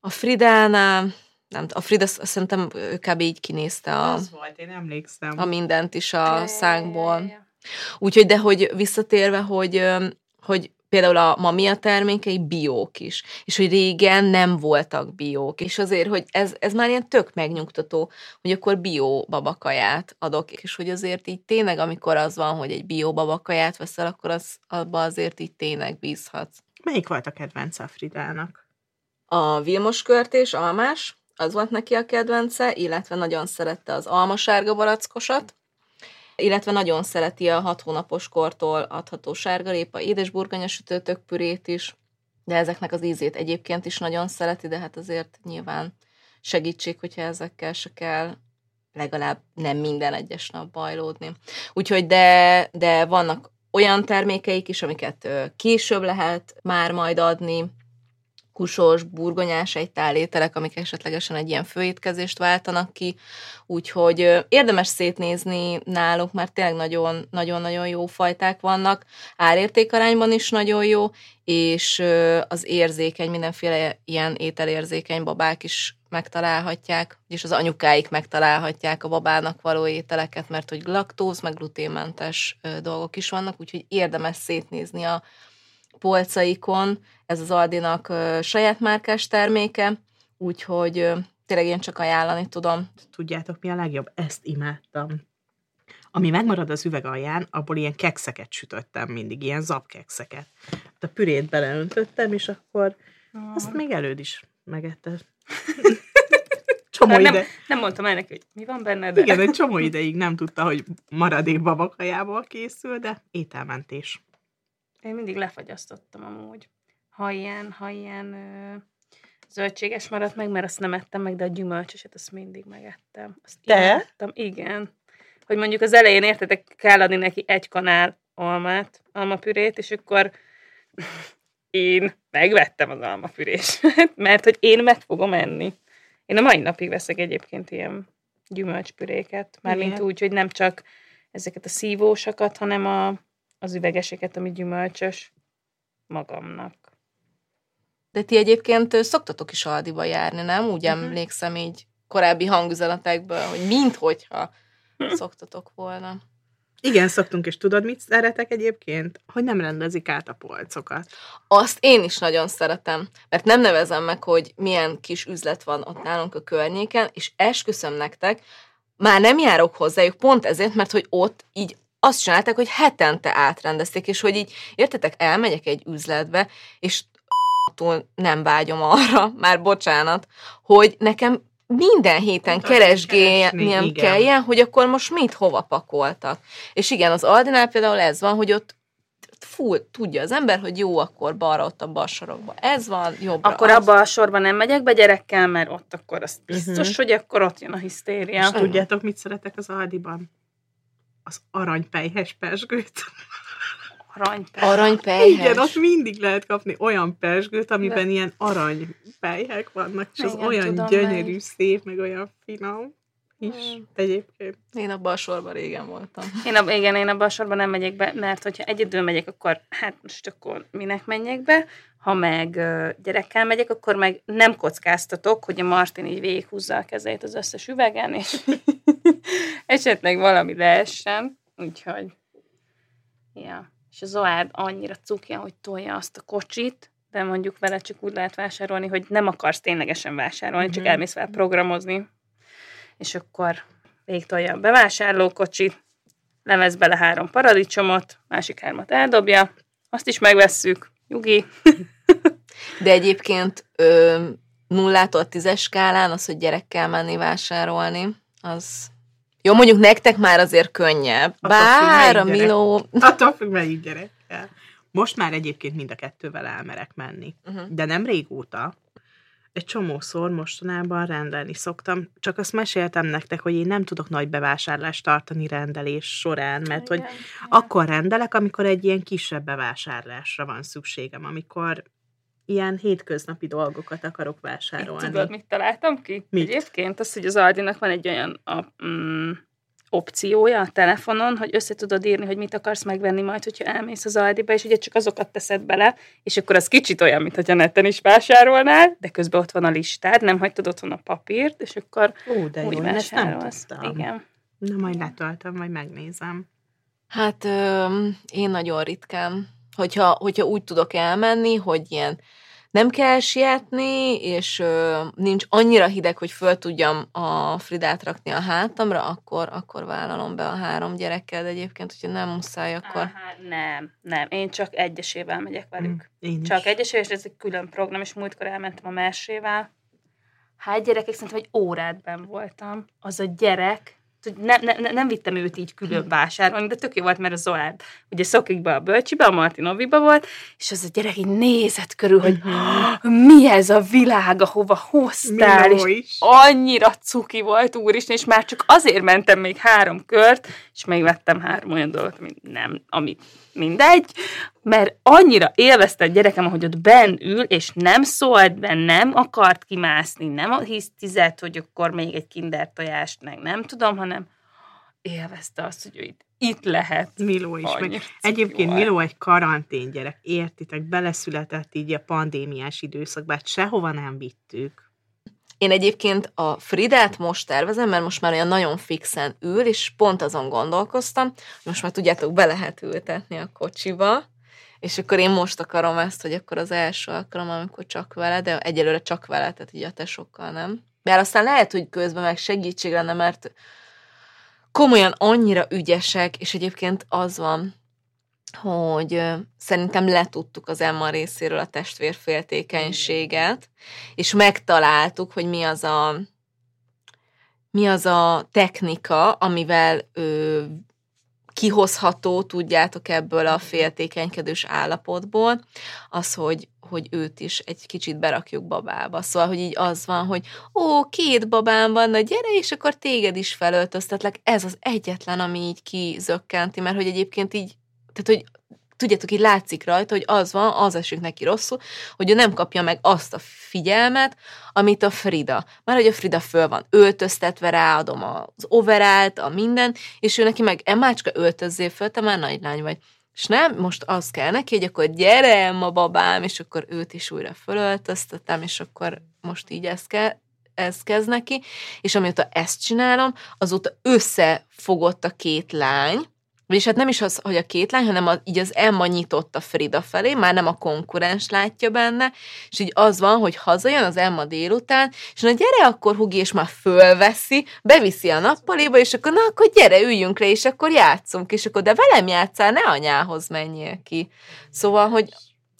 A Fridánál, nem a Frida sz- szerintem ő kb. így kinézte a, Az volt, én emlékszem. a mindent is a szánkból. Úgyhogy, de hogy visszatérve, hogy, hogy például a mamia termékei? Biók is, és hogy régen nem voltak biók, és azért, hogy ez, ez már ilyen tök megnyugtató, hogy akkor bió babakaját adok, és hogy azért így tényleg, amikor az van, hogy egy bió babakaját veszel, akkor az, abba azért így tényleg bízhatsz. Melyik volt a kedvenc a Fridának? A Vilmos és almás, az volt neki a kedvence, illetve nagyon szerette az almasárga barackosat, illetve nagyon szereti a hat hónapos kortól adható sárgarépa, édesburgonya sütőtök pürét is, de ezeknek az ízét egyébként is nagyon szereti, de hát azért nyilván segítség, hogyha ezekkel se kell legalább nem minden egyes nap bajlódni. Úgyhogy de, de vannak olyan termékeik is, amiket később lehet már majd adni, kusos, burgonyás egy tálételek, amik esetlegesen egy ilyen főétkezést váltanak ki, úgyhogy érdemes szétnézni náluk, mert tényleg nagyon-nagyon jó fajták vannak, árértékarányban is nagyon jó, és az érzékeny, mindenféle ilyen ételérzékeny babák is megtalálhatják, és az anyukáik megtalálhatják a babának való ételeket, mert hogy laktóz, meg gluténmentes dolgok is vannak, úgyhogy érdemes szétnézni a polcaikon, ez az Aldinak saját márkás terméke, úgyhogy tényleg én csak ajánlani tudom. Tudjátok, mi a legjobb? Ezt imádtam. Ami megmarad az üveg alján, abból ilyen kekszeket sütöttem mindig, ilyen zapkekszeket. A pürét beleöntöttem, és akkor ah. azt még előd is megetted. csomó nem, ide... nem mondtam el neki, hogy mi van benne, de... Igen, egy csomó ideig nem tudta, hogy maradék babakajából készül, de ételmentés. Én mindig lefagyasztottam amúgy. Ha ilyen, ha ilyen ö, zöldséges maradt meg, mert azt nem ettem meg, de a gyümölcsöset azt mindig megettem. Azt Te? Ettem, igen. Hogy mondjuk az elején értetek, kell adni neki egy kanál almát, almapürét, és akkor én megvettem az almapürés, mert hogy én meg fogom enni. Én a mai napig veszek egyébként ilyen gyümölcspüréket, mármint úgy, hogy nem csak ezeket a szívósakat, hanem a az üvegeseket, ami gyümölcsös, magamnak. De ti egyébként szoktatok is Aldiba járni, nem? Úgy uh-huh. emlékszem így korábbi hangüzenetekből, hogy minthogyha szoktatok volna. Igen, szoktunk, és tudod, mit szeretek egyébként? Hogy nem rendezik át a polcokat. Azt én is nagyon szeretem, mert nem nevezem meg, hogy milyen kis üzlet van ott nálunk a környéken, és esküszöm nektek, már nem járok hozzájuk pont ezért, mert hogy ott így azt csinálták, hogy hetente átrendezték, és hogy így, értetek, elmegyek egy üzletbe, és túl nem vágyom arra, már bocsánat, hogy nekem minden héten keresgéljem kelljen, hogy akkor most mit hova pakoltak. És igen, az Aldinál például ez van, hogy ott full tudja az ember, hogy jó, akkor balra ott a bal sorokba. Ez van, jobbra Akkor az. abba a sorba nem megyek be gyerekkel, mert ott akkor az biztos, uh-huh. hogy akkor ott jön a hisztéria. És tudjátok, mit szeretek az Aldiban? az aranypejhes pesgőt. Aranypejhes. Aranypejhes. Igen, ott mindig lehet kapni olyan pesgőt, amiben De... ilyen aranypejhek vannak, és az Igen, olyan tudom, gyönyörű, meg. szép, meg olyan finom is hmm. egyébként. Én abban a sorban régen voltam. Én ab, igen, én abban a sorban nem megyek be, mert hogyha egyedül megyek, akkor hát most akkor minek menjek be, ha meg gyerekkel megyek, akkor meg nem kockáztatok, hogy a Martin így végighúzza a kezét az összes üvegen, és esetleg valami leessen, úgyhogy ja. És a Zoárd annyira cukja, hogy tolja azt a kocsit, de mondjuk vele csak úgy lehet vásárolni, hogy nem akarsz ténylegesen vásárolni, mm-hmm. csak mhm. elmész fel programozni, és akkor végtolja a bevásárlókocsit, levesz bele három paradicsomot, másik hármat eldobja, azt is megvesszük, nyugi. De egyébként ö, nullától tízes skálán az, hogy gyerekkel menni vásárolni, az jó, mondjuk nektek már azért könnyebb. Attól Bár a Miló... Attól függ, melyik gyerekkel. Most már egyébként mind a kettővel elmerek menni. Uh-huh. De nem régóta, egy csomószor mostanában rendelni szoktam, csak azt meséltem nektek, hogy én nem tudok nagy bevásárlást tartani rendelés során, mert igen, hogy igen. akkor rendelek, amikor egy ilyen kisebb bevásárlásra van szükségem, amikor ilyen hétköznapi dolgokat akarok vásárolni. Én tudod, mit találtam ki? Mit? Egyébként az, hogy az Aldinak van egy olyan a, mm, opciója a telefonon, hogy össze tudod írni, hogy mit akarsz megvenni majd, hogyha elmész az Aldiba, és ugye csak azokat teszed bele, és akkor az kicsit olyan, mintha neten is vásárolnál, de közben ott van a listád, nem hagytad otthon a papírt, és akkor Ó, de úgy jó, vásárolsz. Nem Igen. Na, majd letöltöm, majd megnézem. Hát ö, én nagyon ritkán hogyha, hogyha úgy tudok elmenni, hogy ilyen nem kell sietni, és ö, nincs annyira hideg, hogy föl tudjam a Fridát rakni a hátamra, akkor, akkor vállalom be a három gyerekkel, de egyébként, hogyha nem muszáj, akkor... Aha, nem, nem. Én csak egyesével megyek velük. Én is. Csak egyesével, és ez egy külön program, és múltkor elmentem a másével. Hát gyerekek, szerintem egy órát ben voltam. Az a gyerek, ne, ne, ne, nem vittem őt így külön vásárolni, de tök jó volt, mert a Zoád ugye szokik be a bölcsibe, a Martinoviba volt, és az a gyerek így nézett körül, hogy mi ez a világ, ahova hoztál, Miló és is. annyira cuki volt, úristen, és már csak azért mentem még három kört, és megvettem három olyan dolgot, ami nem, ami mindegy, mert annyira élvezte a gyerekem, ahogy ott benn ül, és nem szólt be, nem akart kimászni, nem hisztizett, hogy akkor még egy kinder tojást, meg nem tudom, hanem élvezte azt, hogy ő itt, itt lehet. Miló is. Meg egyébként volt. Miló egy karantén gyerek, értitek, beleszületett így a pandémiás időszakba, hát sehova nem vittük. Én egyébként a Fridát most tervezem, mert most már olyan nagyon fixen ül, és pont azon gondolkoztam, hogy most már tudjátok, be lehet ültetni a kocsiba, és akkor én most akarom ezt, hogy akkor az első alkalom, amikor csak vele, de egyelőre csak vele, tehát így a tesokkal nem. Mert aztán lehet, hogy közben meg segítség lenne, mert komolyan annyira ügyesek, és egyébként az van, hogy szerintem letudtuk az Emma részéről a testvérféltékenységet, és megtaláltuk, hogy mi az a mi az a technika, amivel ö, kihozható, tudjátok, ebből a féltékenykedős állapotból, az, hogy, hogy őt is egy kicsit berakjuk babába. Szóval, hogy így az van, hogy ó, két babám van, na gyere, és akkor téged is felöltöztetlek. Ez az egyetlen, ami így kizökkenti, mert hogy egyébként így, tehát, hogy tudjátok, így látszik rajta, hogy az van, az esik neki rosszul, hogy ő nem kapja meg azt a figyelmet, amit a Frida. Már hogy a Frida föl van öltöztetve, ráadom az overált, a minden, és ő neki meg, Emmácska, öltözzél föl, te már nagy lány vagy. És nem, most az kell neki, hogy akkor gyere, Emma babám, és akkor őt is újra fölöltöztetem, és akkor most így ez kell, ez kezd neki, és amióta ezt csinálom, azóta összefogott a két lány, vagyis hát nem is az, hogy a két lány, hanem a, így az Emma nyitott a Frida felé, már nem a konkurens látja benne, és így az van, hogy hazajön az Emma délután, és na gyere akkor Hugi, és már fölveszi, beviszi a nappaliba, és akkor na akkor gyere, üljünk le, és akkor játszunk, és akkor de velem játszál, ne anyához menjél ki. Szóval, hogy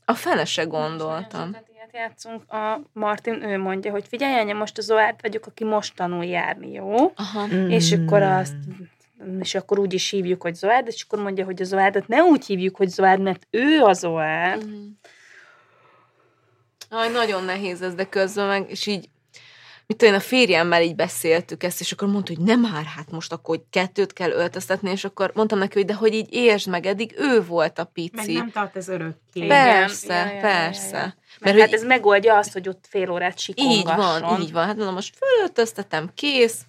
a fele se gondoltam. Játszunk. A Martin, ő mondja, hogy figyelj, anya, most az Zoárt vagyok, aki most tanul járni, jó? Aha. És akkor azt és akkor úgy is hívjuk, hogy Zoárd, és akkor mondja, hogy a Zoárdat ne úgy hívjuk, hogy Zoárd, mert ő a Zoárd. Mhm. Aj, nagyon nehéz ez, de közben meg, és így, mit tudom én, a férjemmel így beszéltük ezt, és akkor mondta, hogy nem már, hát most akkor hogy kettőt kell öltöztetni, és akkor mondtam neki, hogy de hogy így értsd meg, eddig ő volt a Meg pici. nem tart ez örökké. Persze, Ja, ja, ja, persze. ja, ja. Mert Mert hogy hát ez megoldja azt, hogy ott fél órát sikongasson. így van, így van. Hát mondom, most fölöltöztetem, kész,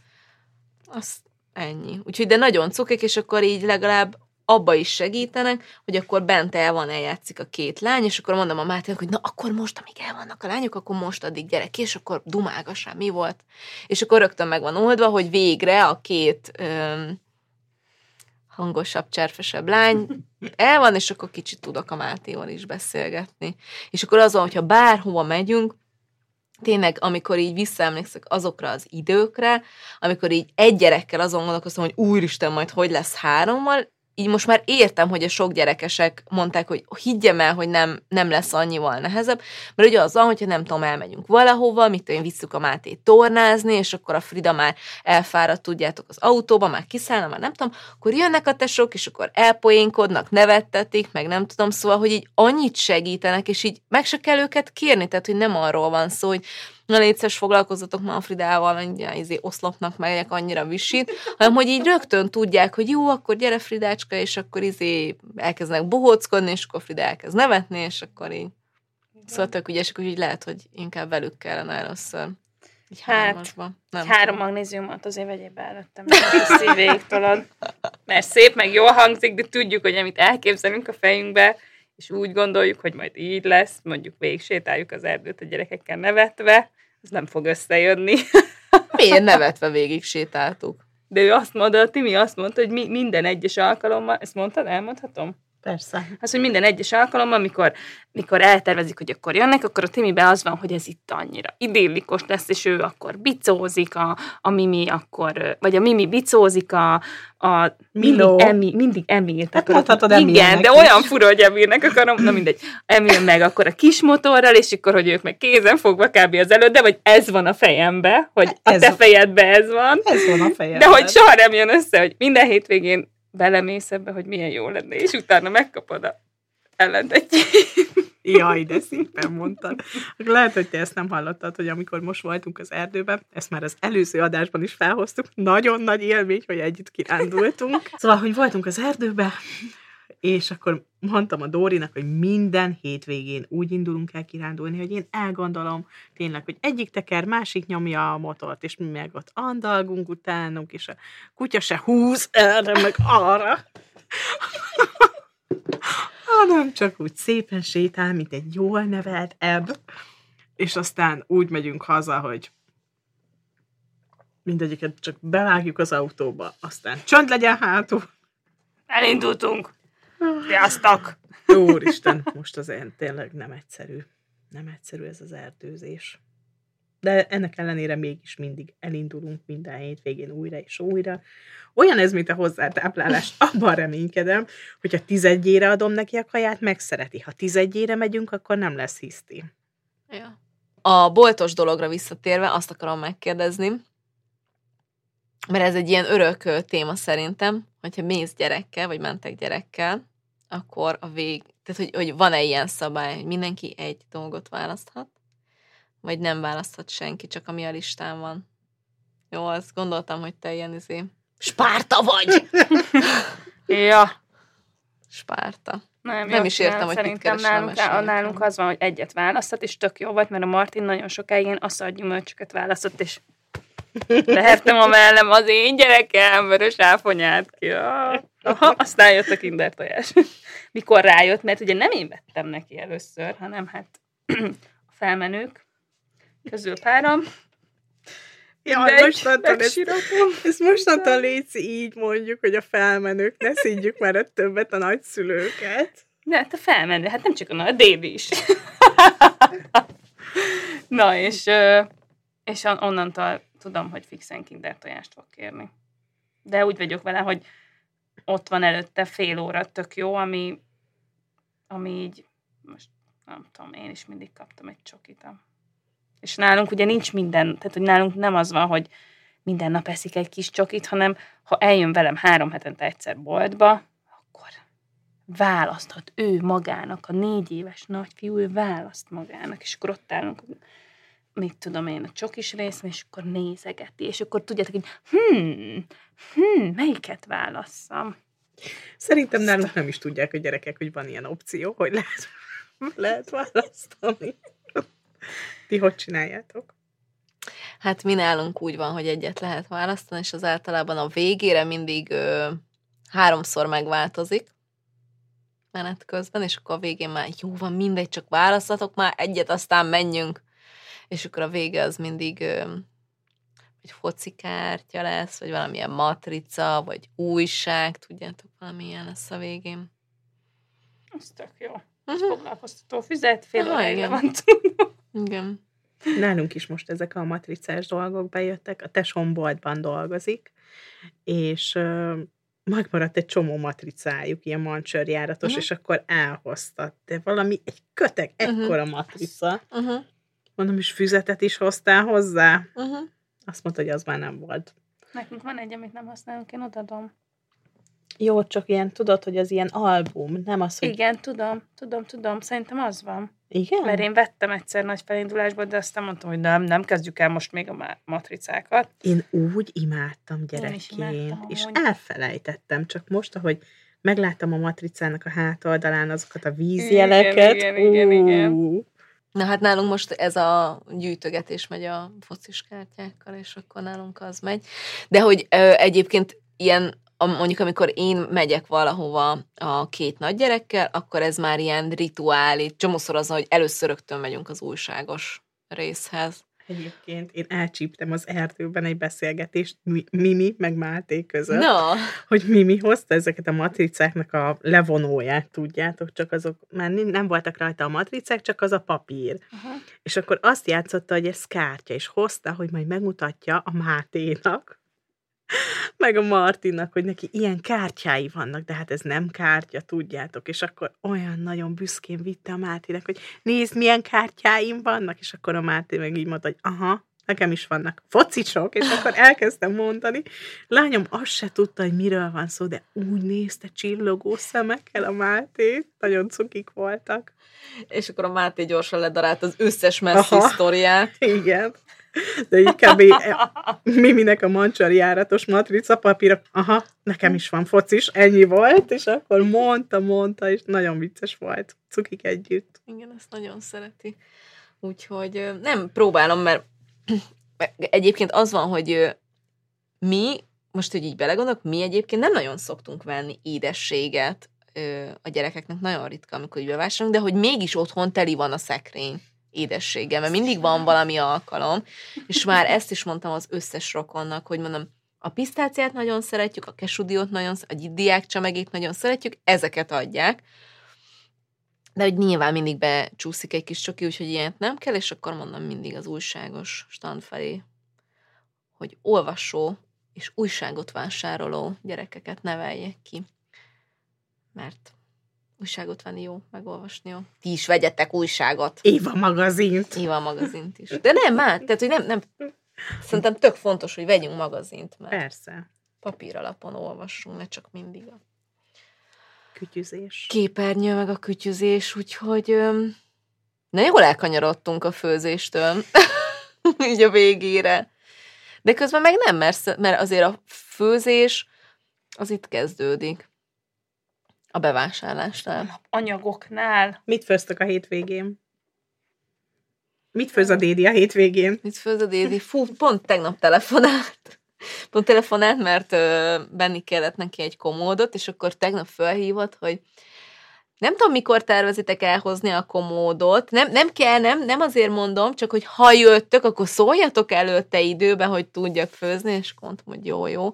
azt ennyi. Úgyhogy de nagyon cukik, és akkor így legalább abba is segítenek, hogy akkor bent el van, eljátszik a két lány, és akkor mondom a Máténak, hogy na akkor most, amíg el vannak a lányok, akkor most addig gyere ki, és akkor dumágassál, mi volt. És akkor rögtön meg van oldva, hogy végre a két öm, hangosabb, cserfesebb lány el van, és akkor kicsit tudok a Mátéval is beszélgetni. És akkor az van, hogyha bárhova megyünk, tényleg, amikor így visszaemlékszek azokra az időkre, amikor így egy gyerekkel azon gondolkoztam, hogy úristen, majd hogy lesz hárommal, így most már értem, hogy a sok gyerekesek mondták, hogy higgyem el, hogy nem, nem lesz annyival nehezebb, mert ugye az van, hogyha nem tudom, elmegyünk valahova, mit én, visszük a Mátét tornázni, és akkor a Frida már elfáradt, tudjátok, az autóba, már kiszállna, már nem tudom, akkor jönnek a tesók, és akkor elpoénkodnak, nevettetik, meg nem tudom, szóval, hogy így annyit segítenek, és így meg se kell őket kérni, tehát, hogy nem arról van szó, hogy na létszes foglalkozzatok már a Fridával, ugye, izé, oszlopnak megyek annyira visit, hanem hogy így rögtön tudják, hogy jó, akkor gyere Fridácska, és akkor izé elkezdenek bohóckodni, és akkor Frida elkezd nevetni, és akkor így. Szóval tök ügyesek, úgyhogy lehet, hogy inkább velük kellene először. Így Hát, hármasba. Nem Három magnéziumot azért vegyél be előttem, mert szívéig tolod. Mert szép, meg jól hangzik, de tudjuk, hogy amit elképzelünk a fejünkbe, és úgy gondoljuk, hogy majd így lesz, mondjuk végig sétáljuk az erdőt a gyerekekkel nevetve, az nem fog összejönni. Miért nevetve végig sétáltuk? De ő azt mondta, Timi azt mondta, hogy mi, minden egyes alkalommal, ezt mondtad, elmondhatom? Persze. Az, hogy minden egyes alkalommal, amikor, mikor eltervezik, hogy akkor jönnek, akkor a Timiben az van, hogy ez itt annyira idillikos lesz, és ő akkor bicózik, a, a Mimi akkor, vagy a Mimi bicózik, a, a Miló. mindig, emi, mindig Emil. Hát mondhatod Igen, de is. olyan fura, hogy Emilnek akarom, na mindegy. Emil meg akkor a kis motorral, és akkor, hogy ők meg kézen fogva kb. az előtt, de vagy ez van a fejembe, hogy a Ez te van. fejedbe ez van. Ez van a fejem. De hogy soha nem jön össze, hogy minden hétvégén belemész ebbe, hogy milyen jó lenne, és utána megkapod a ellentetjét. Jaj, de szépen mondtad. Lehet, hogy te ezt nem hallottad, hogy amikor most voltunk az erdőben, ezt már az előző adásban is felhoztuk, nagyon nagy élmény, hogy együtt kirándultunk. Szóval, hogy voltunk az erdőben, és akkor mondtam a Dórinak, hogy minden hétvégén úgy indulunk el kirándulni, hogy én elgondolom tényleg, hogy egyik teker, másik nyomja a motort, és mi meg ott andalgunk utánunk, és a kutya se húz erre, meg arra hanem csak úgy szépen sétál, mint egy jól nevelt ebb, és aztán úgy megyünk haza, hogy mindegyiket csak bevágjuk az autóba, aztán csönd legyen hátul. Elindultunk. Sziasztok! Úristen, most azért tényleg nem egyszerű. Nem egyszerű ez az erdőzés. De ennek ellenére mégis mindig elindulunk minden hétvégén újra és újra. Olyan ez, mint a hozzátáplálás. Abban reménykedem, hogy ha tizedjére adom neki a kaját, megszereti. Ha tizedjére megyünk, akkor nem lesz hiszti. Ja. A boltos dologra visszatérve azt akarom megkérdezni, mert ez egy ilyen örök téma szerintem, hogyha mész gyerekkel, vagy mentek gyerekkel, akkor a vég, tehát hogy, hogy van-e ilyen szabály, hogy mindenki egy dolgot választhat, vagy nem választhat senki, csak ami a listán van. Jó, azt gondoltam, hogy te ilyen izé, Spárta vagy! Ja. Spárta. Nem, Nem jó, is értem, nem, hogy mit Szerintem a nálunk, mesélyeken. nálunk az van, hogy egyet választhat, és tök jó volt, mert a Martin nagyon sokáig ilyen aszalgyümölcsöket választott, és lehettem a mellem az én gyerekem, vörös áfonyát ki. Ah. Aha, aztán jött a kinder tojás. Mikor rájött, mert ugye nem én vettem neki először, hanem hát a felmenők közül páram. Jaj, Mindegy, mostantól ezt, ezt mostantól létszi így mondjuk, hogy a felmenők, ne szídjuk már a többet a nagyszülőket. De hát a felmenő, hát nem csak a, a dédi is. Na, és, és on- onnantól tudom, hogy fixen kinder tojást fog kérni. De úgy vagyok vele, hogy ott van előtte fél óra tök jó, ami, ami így, most nem tudom, én is mindig kaptam egy csokit. És nálunk ugye nincs minden, tehát hogy nálunk nem az van, hogy minden nap eszik egy kis csokit, hanem ha eljön velem három hetente egyszer boltba, akkor választhat ő magának, a négy éves nagyfiú, ő választ magának, és akkor ott állunk, mit tudom én, a csokis részen, és akkor nézegeti, és akkor tudjátok, hogy hmm, hmm, melyiket válasszam? Szerintem nálunk nem is tudják a gyerekek, hogy van ilyen opció, hogy lehet, lehet választani. Ti hogy csináljátok? Hát mi nálunk úgy van, hogy egyet lehet választani, és az általában a végére mindig ö, háromszor megváltozik menet közben, és akkor a végén már jó van, mindegy, csak választatok már egyet, aztán menjünk. És akkor a vége az mindig vagy focikártya lesz, vagy valamilyen matrica, vagy újság, tudjátok, valami ilyen lesz a végén. Ez tök jó. Mhm. Foglalkoztató füzet, fél Aha, óráig van tudva. Igen. Nálunk is most ezek a matricás dolgok bejöttek, a tesóm boltban dolgozik, és ö, megmaradt egy csomó matricájuk, ilyen mancsőrjáratos, Mhm. és akkor elhozta. De valami, egy kötek, Mhm. ekkora matrica. Uh-huh. Mondom, és füzetet is hoztál hozzá? Uh-huh. Azt mondta, hogy az már nem volt. Nekünk van egy, amit nem használunk, én odadom. Jó, csak ilyen, tudod, hogy az ilyen album, nem az, hogy... Igen, tudom, tudom, tudom, szerintem az van. Igen? Mert én vettem egyszer nagy felindulásból, de aztán mondtam, hogy nem, nem kezdjük el most még a matricákat. Én úgy imádtam gyerekként, imádtam, és amúgy. elfelejtettem, csak most, ahogy megláttam a matricának a hátoldalán azokat a vízjeleket. Igen, igen, igen, igen. Na hát nálunk most ez a gyűjtögetés megy a focis kártyákkal, és akkor nálunk az megy. De hogy ö, egyébként ilyen, mondjuk amikor én megyek valahova a két nagy gyerekkel, akkor ez már ilyen rituálé. Csomószor az, hogy először rögtön megyünk az újságos részhez. Egyébként én elcsíptem az erdőben egy beszélgetést Mimi meg Máté között, Na. hogy Mimi hozta ezeket a matricáknak a levonóját, tudjátok, csak azok már nem voltak rajta a matricák, csak az a papír. Uh-huh. És akkor azt játszotta, hogy ez kártya, és hozta, hogy majd megmutatja a Máténak, meg a Martinnak, hogy neki ilyen kártyái vannak, de hát ez nem kártya, tudjátok, és akkor olyan nagyon büszkén vitte a Mátének, hogy nézd, milyen kártyáim vannak, és akkor a Máté meg így mondta, hogy aha, nekem is vannak focicsok, és akkor elkezdtem mondani. Lányom azt se tudta, hogy miről van szó, de úgy nézte csillogó szemekkel a Máté, nagyon cukik voltak. És akkor a Máté gyorsan ledarált az összes messzi sztoriát. Igen. De így kb. Miminek a mancsari járatos matrica papír, aha, nekem is van focis, ennyi volt, és akkor mondta, mondta, és nagyon vicces volt. Cukik együtt. Igen, ezt nagyon szereti. Úgyhogy nem próbálom, mert egyébként az van, hogy mi, most, hogy így belegondolok, mi egyébként nem nagyon szoktunk venni édességet a gyerekeknek, nagyon ritka, amikor így bevásárolunk, de hogy mégis otthon teli van a szekrény édességgel, mert mindig van valami alkalom, és már ezt is mondtam az összes rokonnak, hogy mondom, a pisztáciát nagyon szeretjük, a kesudiót nagyon, a diákcsemegét nagyon szeretjük, ezeket adják, de hogy nyilván mindig becsúszik egy kis csoki, úgyhogy ilyet nem kell, és akkor mondom mindig az újságos stand felé, hogy olvasó és újságot vásároló gyerekeket neveljek ki. Mert újságot venni jó, megolvasni jó. Ti is vegyetek újságot. Éva magazint. Éva magazint is. De nem, már, tehát, hogy nem, nem, szerintem tök fontos, hogy vegyünk magazint, mert Persze. papír alapon olvassunk, ne csak mindig a kütyüzés. Képernyő, meg a kütyüzés, úgyhogy na jól elkanyarodtunk a főzéstől, így a végére. De közben meg nem, mert, mert azért a főzés az itt kezdődik. A bevásárlásnál. Anyagoknál. Mit főztök a hétvégén? Mit főz a Dédi a hétvégén? Mit főz a Dédi? Fú, pont tegnap telefonált. Pont telefonált, mert uh, benni kellett neki egy komódot, és akkor tegnap felhívott, hogy nem tudom, mikor tervezitek elhozni a komódot. Nem, nem kell, nem, nem azért mondom, csak hogy ha jöttök, akkor szóljatok előtte időben, hogy tudjak főzni, és mondtam, hogy jó, jó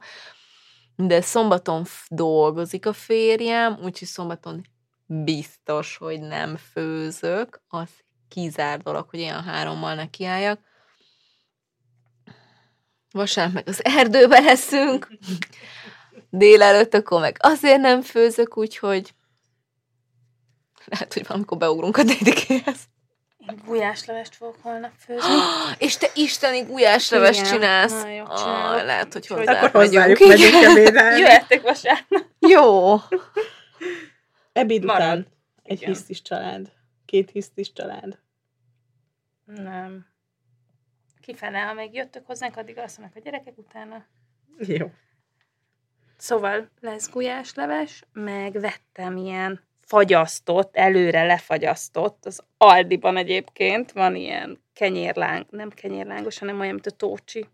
de szombaton dolgozik a férjem, úgyhogy szombaton biztos, hogy nem főzök, az kizár dolog, hogy ilyen hárommal nekiálljak. Vasárnap meg az erdőbe leszünk, délelőtt akkor meg azért nem főzök, úgyhogy lehet, hogy valamikor beugrunk a dédikéhez. Gulyáslevest fogok holnap főzni. és te isteni gulyáslevest Igen. csinálsz. Na, jó, ah, lehet, hogy hozzá Akkor hozzájuk megyünk ebédelni. Jöhettek vasárnap. Jó. Ebéd után egy Igen. hisztis család. Két hisztis család. Nem. Kifele, ha még jöttök hozzánk, addig alszanak a gyerekek utána. Jó. Szóval lesz gulyásleves, meg vettem ilyen fagyasztott, előre lefagyasztott, az Aldiban egyébként van ilyen kenyérláng, nem kenyérlángos, hanem olyan, mint a tócsi.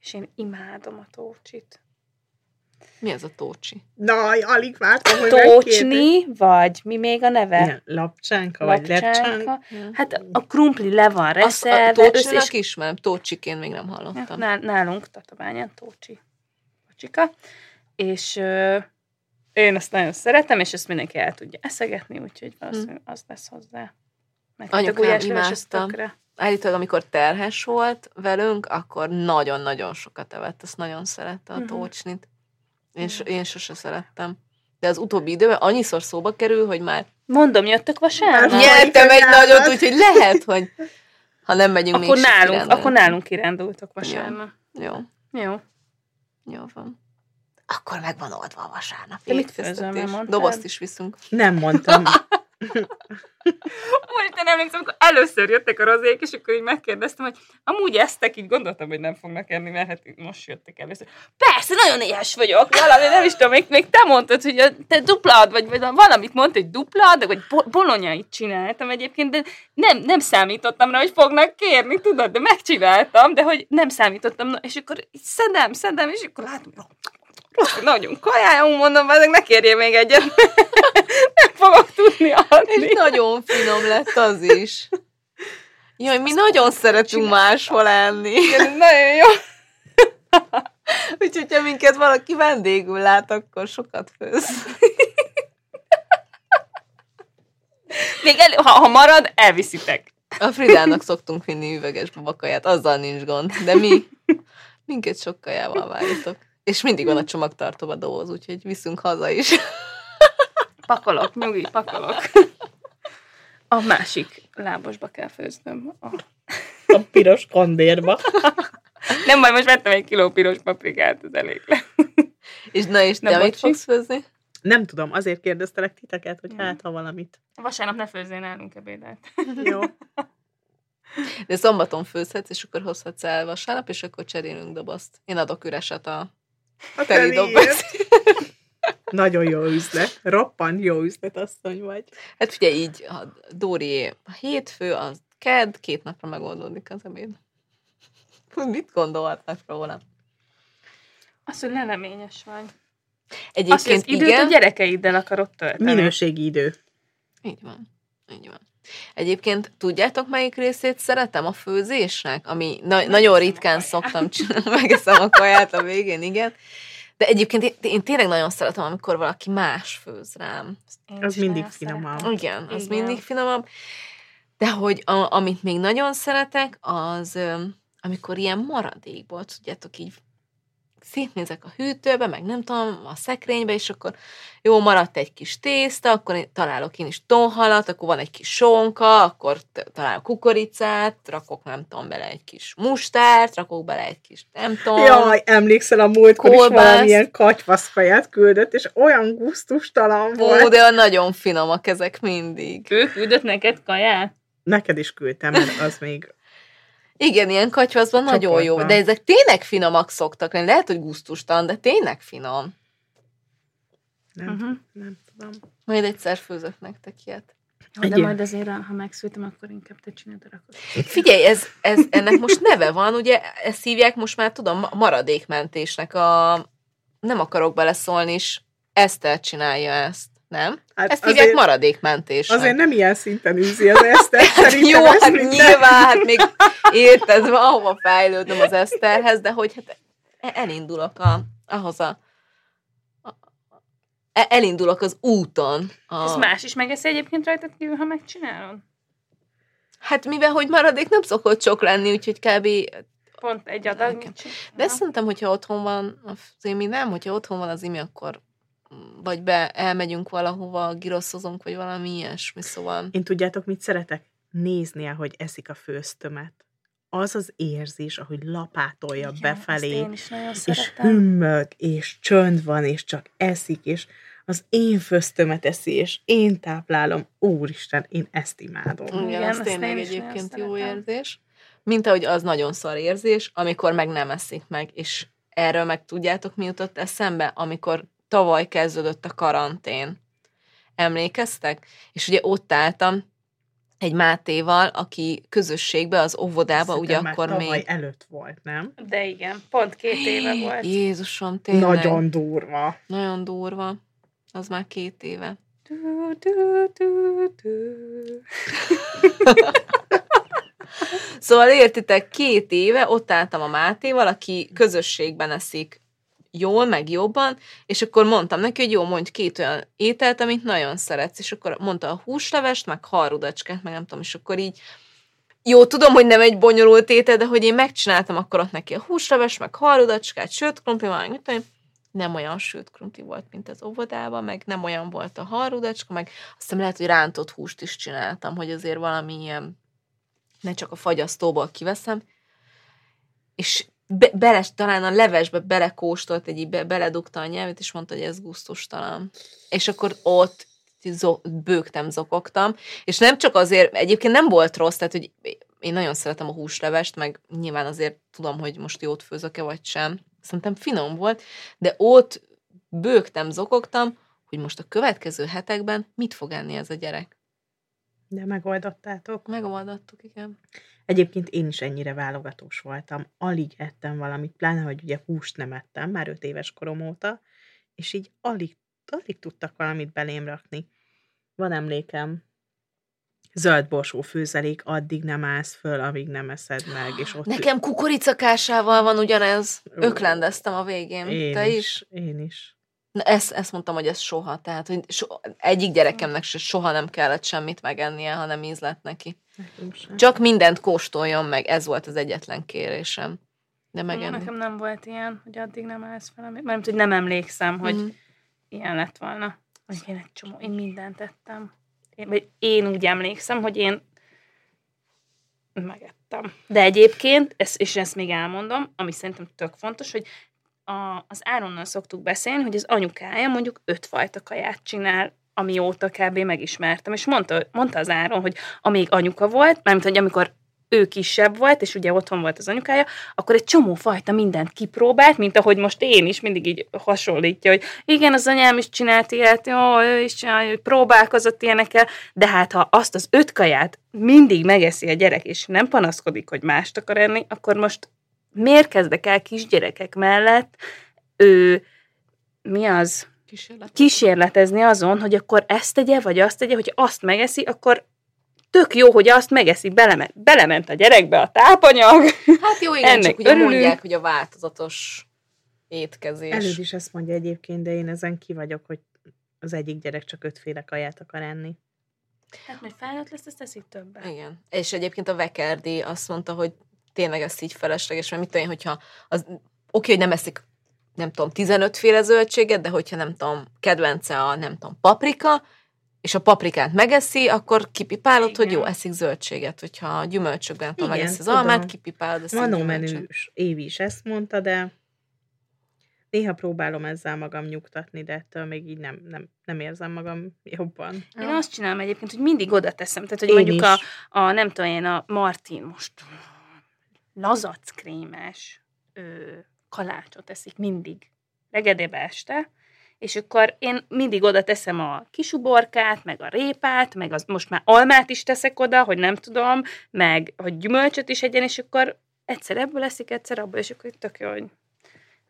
És én imádom a tócsit. Mi az a tócsi? Na, alig vártam, hogy Tócsni, vagy mi még a neve? Igen, lapcsánka, vagy lepcsánka. Hát a krumpli le van reszelve. a tócsinak és... ismerem, tócsiként még nem hallottam. Ja, nálunk Tatabányán tócsi. Tócsika. És én ezt nagyon szeretem, és ezt mindenki el tudja eszegetni, úgyhogy valószínűleg hm. az lesz hozzá. Meg Anyukám imádta. Állítólag, amikor terhes volt velünk, akkor nagyon-nagyon sokat evett, azt nagyon szerette a uh-huh. tócsnit. Én, so, én sose szerettem. De az utóbbi időben annyiszor szóba kerül, hogy már... Mondom, jöttök vasárnap? Nyertem egy nagyot, úgyhogy lehet, hogy ha nem megyünk akkor még nálunk, Akkor nálunk kirándultok vasárnap. Jó. Jó. Jó van akkor meg van oldva a vasárnap. De mit főzöm, Dobozt is viszünk. Nem mondtam. Én emlékszem, amikor először jöttek a rozék, és akkor így megkérdeztem, hogy amúgy eztek, így gondoltam, hogy nem fognak enni, mert hát most jöttek először. Persze, nagyon éhes vagyok, valami, nem is tudom, még, még te mondtad, hogy a, te duplad, vagy, vagy valamit mondtad, hogy duplad, vagy bolonyait csináltam egyébként, de nem, nem számítottam rá, hogy fognak kérni, tudod, de megcsináltam, de hogy nem számítottam, és akkor így szedem, szedem, és akkor látom, nagyon kajáljunk, mondom, ezek ne kérjél még egyet. Nem fogok tudni adni. És nagyon finom lett az is. Jaj, mi nagyon szeretünk máshol enni. Igen, nagyon jó. Úgyhogy, ha minket valaki vendégül lát, akkor sokat főz. Még el, ha, ha marad, elviszitek. A Fridának szoktunk vinni üveges babakaját, azzal nincs gond. De mi, minket sok kajával várjatok. És mindig van a csomagtartóba doboz, úgyhogy viszünk haza is. Pakolok, nyugi, pakolok. A másik lábosba kell főznöm. A... A piros kandérba. Nem baj, most vettem egy kiló piros paprikát, ez elég le. És na, és te Nem mit fogsz főzni? Nem tudom, azért kérdeztelek titeket, hogy hát, ha valamit. Vasárnap ne főzzél nálunk ebédet. Jó. De szombaton főzhetsz, és akkor hozhatsz el vasárnap, és akkor cserélünk dobozt. Én adok üreset a A teli teliért. doboz. Nagyon jó üzlet. Roppant jó üzlet, asszony vagy. Hát figyelj, így a Dóri a hétfő, az kedd, két napra megoldódik az ebéd. Mit gondolhatnak róla? Az, hogy leleményes vagy. Azt, hogy Egyébként az időt igen. a gyerekeiddel akarod tölteni. Minőségi idő. Így van. Így van. Egyébként tudjátok, melyik részét szeretem a főzésnek? Ami na- nagyon ritkán szoktam csinálni, megeszem a kaját a végén, igen. De egyébként én, én tényleg nagyon szeretem, amikor valaki más főz rám. Én Az mindig finomabb. szeretem. Igen, az Igen. mindig finomabb. De hogy a, amit még nagyon szeretek, az amikor ilyen maradékból, tudjátok, így szétnézek a hűtőbe, meg nem tudom, a szekrénybe, és akkor jó, maradt egy kis tészta, akkor én találok én is tonhalat, akkor van egy kis sonka, akkor találok kukoricát, rakok nem tudom bele egy kis mustárt, rakok bele egy kis nem tudom. Jaj, emlékszel a múltkor is Kolbászt. valamilyen katyvaszkaját küldött, és olyan gusztustalan Ó, volt. de nagyon finomak ezek mindig. Ő küldött neked kaját? Neked is küldtem, mert az még... Igen, ilyen katyvaszban nagyon jó, de ezek tényleg finomak szoktak lenni. Lehet, hogy gusztustalan, de tényleg finom. Nem, Uh-huh. nem tudom. Majd egyszer főzök nektek ilyet. De Egyéb. majd azért, ha megszültem, akkor inkább te csináld a rakot. Figyelj, ez, ez, ennek most neve van, ugye ezt hívják most már, tudom, ma- maradékmentésnek a... Nem akarok beleszólni is, Eszter csinálja ezt, nem? Hát Ezt hívják azért, maradékmentésnek. azért nem ilyen szinten űzi az Eszter, szerintem Jó, ez hát minden- nyilván, hát még érted, valahova fejlődöm az Eszterhez, de hogy hát e- elindulok a, ahhoz a, a e- elindulok az úton. A, Ez más is megeszi egyébként rajtad kívül, ha megcsinálod? Hát mivel, hogy maradék nem szokott sok lenni, úgyhogy kb. Pont egy adag. De ezt szerintem, hogyha otthon van az Imi, nem, hogyha otthon van az Imi, akkor vagy be elmegyünk valahova, giroszozunk, vagy valami ilyesmi, szóval. Én tudjátok, mit szeretek? Nézni, ahogy eszik a főztömet. Az az érzés, ahogy lapátolja Igen, befelé, azt én is nagyon és hümmög, és csönd van, és csak eszik, és az én főztömet eszi, és én táplálom. Úristen, én ezt imádom. Igen, Igen, az tényleg egyébként jó szeretem. érzés. Mint ahogy az nagyon szar érzés, amikor meg nem eszik meg, és erről meg tudjátok, mi jutott eszembe, amikor tavaly kezdődött a karantén. Emlékeztek? És ugye ott álltam egy Mátéval, aki közösségbe, az óvodába, ugye Szerintem már akkor tavaly még... előtt volt, nem? De igen, pont két éve volt. Jézusom, tényleg. Nagyon durva. Nagyon durva. Az már két éve. Du, du, du, du. Szóval értitek, két éve ott álltam a Mátéval, aki közösségben eszik jól, meg jobban, és akkor mondtam neki, hogy jó, mondj két olyan ételt, amit nagyon szeretsz, és akkor mondta a húslevest, meg harudacskát, meg nem tudom, és akkor így jó, tudom, hogy nem egy bonyolult étel, de hogy én megcsináltam akkor ott neki a húsleves, meg harudacskát, sőt, krumpli, meg mit nem olyan sült krumpli volt, mint az óvodában, meg nem olyan volt a harudacska, meg azt hiszem lehet, hogy rántott húst is csináltam, hogy azért valami ilyen ne csak a fagyasztóból kiveszem, és be, bele, talán a levesbe belekóstolt, egy be, beledugta a nyelvét, és mondta, hogy ez gusztustalan. És akkor ott zo- bőgtem, zokogtam, és nem csak azért, egyébként nem volt rossz, tehát, hogy én nagyon szeretem a húslevest, meg nyilván azért tudom, hogy most jót főzök-e, vagy sem. Szerintem finom volt, de ott bőgtem, zokogtam, hogy most a következő hetekben mit fog enni ez a gyerek. De megoldottátok. Megoldottuk, igen. Egyébként én is ennyire válogatós voltam. Alig ettem valamit, pláne, hogy ugye húst nem ettem, már öt éves korom óta, és így alig, alig tudtak valamit belém rakni. Van emlékem, Zöld borsó főzelék, addig nem állsz föl, amíg nem eszed meg, és ott... Nekem kukoricakásával van ugyanez. Öklendeztem a végén. én Te is, is? Én is. Na, ezt, ezt mondtam, hogy ez soha. Tehát, hogy so, egyik gyerekemnek se soha nem kellett semmit megennie, hanem íz lett neki. Csak mindent kóstoljon meg, ez volt az egyetlen kérésem. De megenni. Nekem nem volt ilyen, hogy addig nem állsz fel. Mert hogy nem emlékszem, hogy Mhm. ilyen lett volna. Hogy én egy csomó, én mindent tettem. Én, vagy én úgy emlékszem, hogy én megettem. De egyébként, ezt, és ezt még elmondom, ami szerintem tök fontos, hogy a, az Áronnal szoktuk beszélni, hogy az anyukája mondjuk ötfajta kaját csinál, amióta kb. megismertem. És mondta, mondta az Áron, hogy amíg anyuka volt, mármint, hogy amikor ő kisebb volt, és ugye otthon volt az anyukája, akkor egy csomó fajta mindent kipróbált, mint ahogy most én is mindig így hasonlítja, hogy igen, az anyám is csinált ilyet, jó, ő is csinál, hogy próbálkozott ilyenekkel, de hát ha azt az öt kaját mindig megeszi a gyerek, és nem panaszkodik, hogy mást akar enni, akkor most miért kezdek el kisgyerekek mellett ő, mi az, Kísérlet. kísérletezni azon, hogy akkor ezt tegye, vagy azt tegye, hogy azt megeszi, akkor tök jó, hogy azt megeszi, belement, belement a gyerekbe a tápanyag. Hát jó, igen, Ennek csak ugye örülünk. mondják, hogy a változatos étkezés. Előd is ezt mondja egyébként, de én ezen ki vagyok, hogy az egyik gyerek csak ötféle kaját akar enni. Hát, hogy felnőtt lesz, ezt teszik többet. Igen. És egyébként a Vekerdi azt mondta, hogy tényleg ez így felesleges, mert mit tudom én, hogyha az, oké, hogy nem eszik nem tudom, 15 féle zöldséget, de hogyha nem tudom, kedvence a nem tudom, paprika, és a paprikát megeszi, akkor kipipálod, Igen. hogy jó, eszik zöldséget. Hogyha a gyümölcsökben nem tudom, Igen, megeszi az tudom. almát, kipipálod, eszik menős Évi is ezt mondta, de néha próbálom ezzel magam nyugtatni, de ettől még így nem, nem, nem érzem magam jobban. Én azt csinálom egyébként, hogy mindig oda teszem. Tehát, hogy Én mondjuk is. a, a, nem tudom én, a Martin most lazackrémes ö, kalácsot eszik mindig, regedébe este, és akkor én mindig oda teszem a kisuborkát, meg a répát, meg az, most már almát is teszek oda, hogy nem tudom, meg hogy gyümölcsöt is egyen, és akkor egyszer ebből eszik, egyszer abból, és akkor tök jó, hogy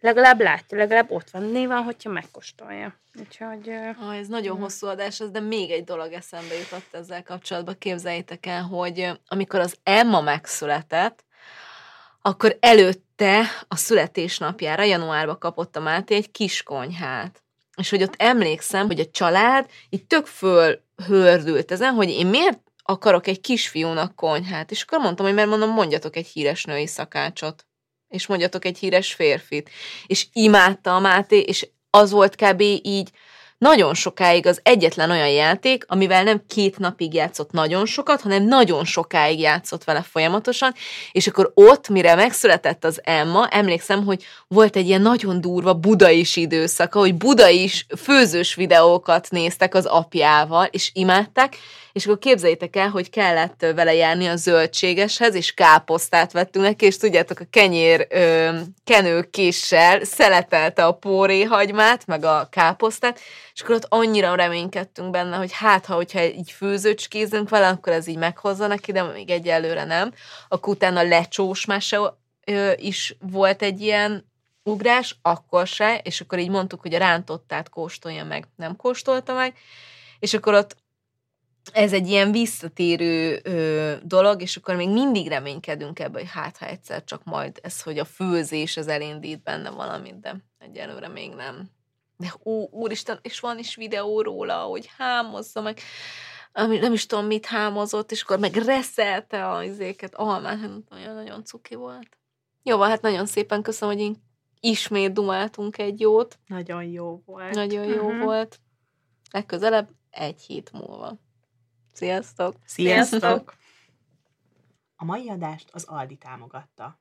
legalább látja, legalább ott van néven, hogyha megkóstolja. Úgyhogy... Ah, ez nagyon Mhm. hosszú adás, ez, de még egy dolog eszembe jutott ezzel kapcsolatban. Képzeljétek el, hogy amikor az Emma megszületett, akkor előtte a születésnapjára, januárba kapott a Máté egy kis konyhát. És hogy ott emlékszem, hogy a család így tök fölhördült ezen, hogy én miért akarok egy kisfiúnak konyhát. És akkor mondtam, hogy mert mondom, mondjatok egy híres női szakácsot. És mondjatok egy híres férfit. És imádta a Máté, és az volt kb. így nagyon sokáig az egyetlen olyan játék, amivel nem két napig játszott nagyon sokat, hanem nagyon sokáig játszott vele folyamatosan, és akkor ott, mire megszületett az Emma, emlékszem, hogy volt egy ilyen nagyon durva budais időszaka, hogy budais főzős videókat néztek az apjával, és imádták, és akkor képzeljétek el, hogy kellett vele járni a zöldségeshez, és káposztát vettünk neki, és tudjátok, a kenyér ö, kenőkéssel szeletelte a póréhagymát, meg a káposztát, és akkor ott annyira reménykedtünk benne, hogy hát, ha hogyha így főzőcskézünk vele, akkor ez így meghozza neki, de még egyelőre nem. Akkor utána lecsós mese is volt egy ilyen ugrás, akkor se, és akkor így mondtuk, hogy a rántottát kóstolja meg, nem kóstolta meg, és akkor ott ez egy ilyen visszatérő ö, dolog, és akkor még mindig reménykedünk ebbe, hogy hát, ha egyszer csak majd ez, hogy a főzés az elindít benne valamit, de egyelőre még nem. De ó, úristen, és van is videó róla, hogy hámozza meg, ami nem is tudom, mit hámozott, és akkor meg reszelte a izéket, almát, nagyon-nagyon cuki volt. Jó, van, hát nagyon szépen köszönöm, hogy így ismét dumáltunk egy jót. Nagyon jó volt. Nagyon jó Mhm. volt. Legközelebb egy hét múlva. Sziasztok! Sziasztok! A mai adást az Aldi támogatta.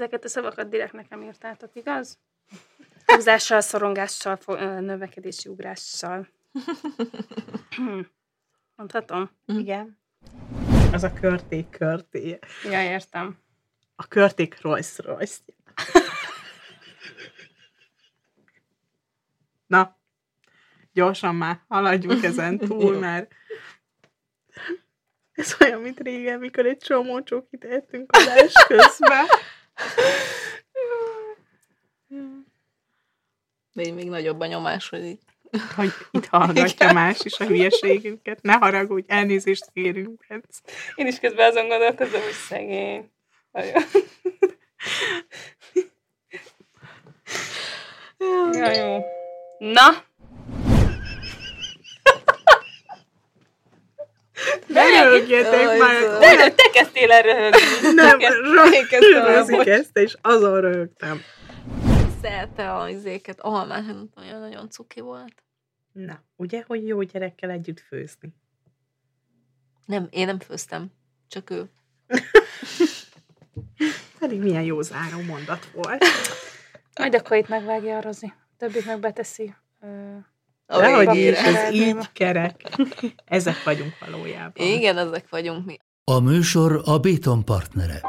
Ezeket a szavakat direkt nekem írtátok, igaz? Húzással, szorongással, növekedési ugrással. Mondhatom? Igen. Az a körték körté. Ja, értem. A körték Rolls Royce. Na, gyorsan már haladjunk ezen túl, mert ez olyan, mint régen, mikor egy csomó csókit ettünk adás közben. De így még nagyobb a nyomás, hogy így. Hogy itt hallgatja más is a hülyeségünket. Ne haragudj, elnézést kérünk. Én is közben azon gondolkozom, hogy szegény. Nagyon. Ja, jó. Na, Ne röhögjetek már! De, de te kezdtél el röhögni. Nem, bocs. kezdte, és azon röhögtem. Szelte a izéket, almát, nagyon-nagyon cuki volt. Na, ugye, hogy jó gyerekkel együtt főzni? Nem, én nem főztem, csak ő. Pedig milyen jó záró mondat volt. Majd akkor itt megvágja a Rozi. Többit meg beteszi. Dehogy is, ez így kerek. Ezek vagyunk valójában. Igen, ezek vagyunk mi. A műsor a Béton partnere.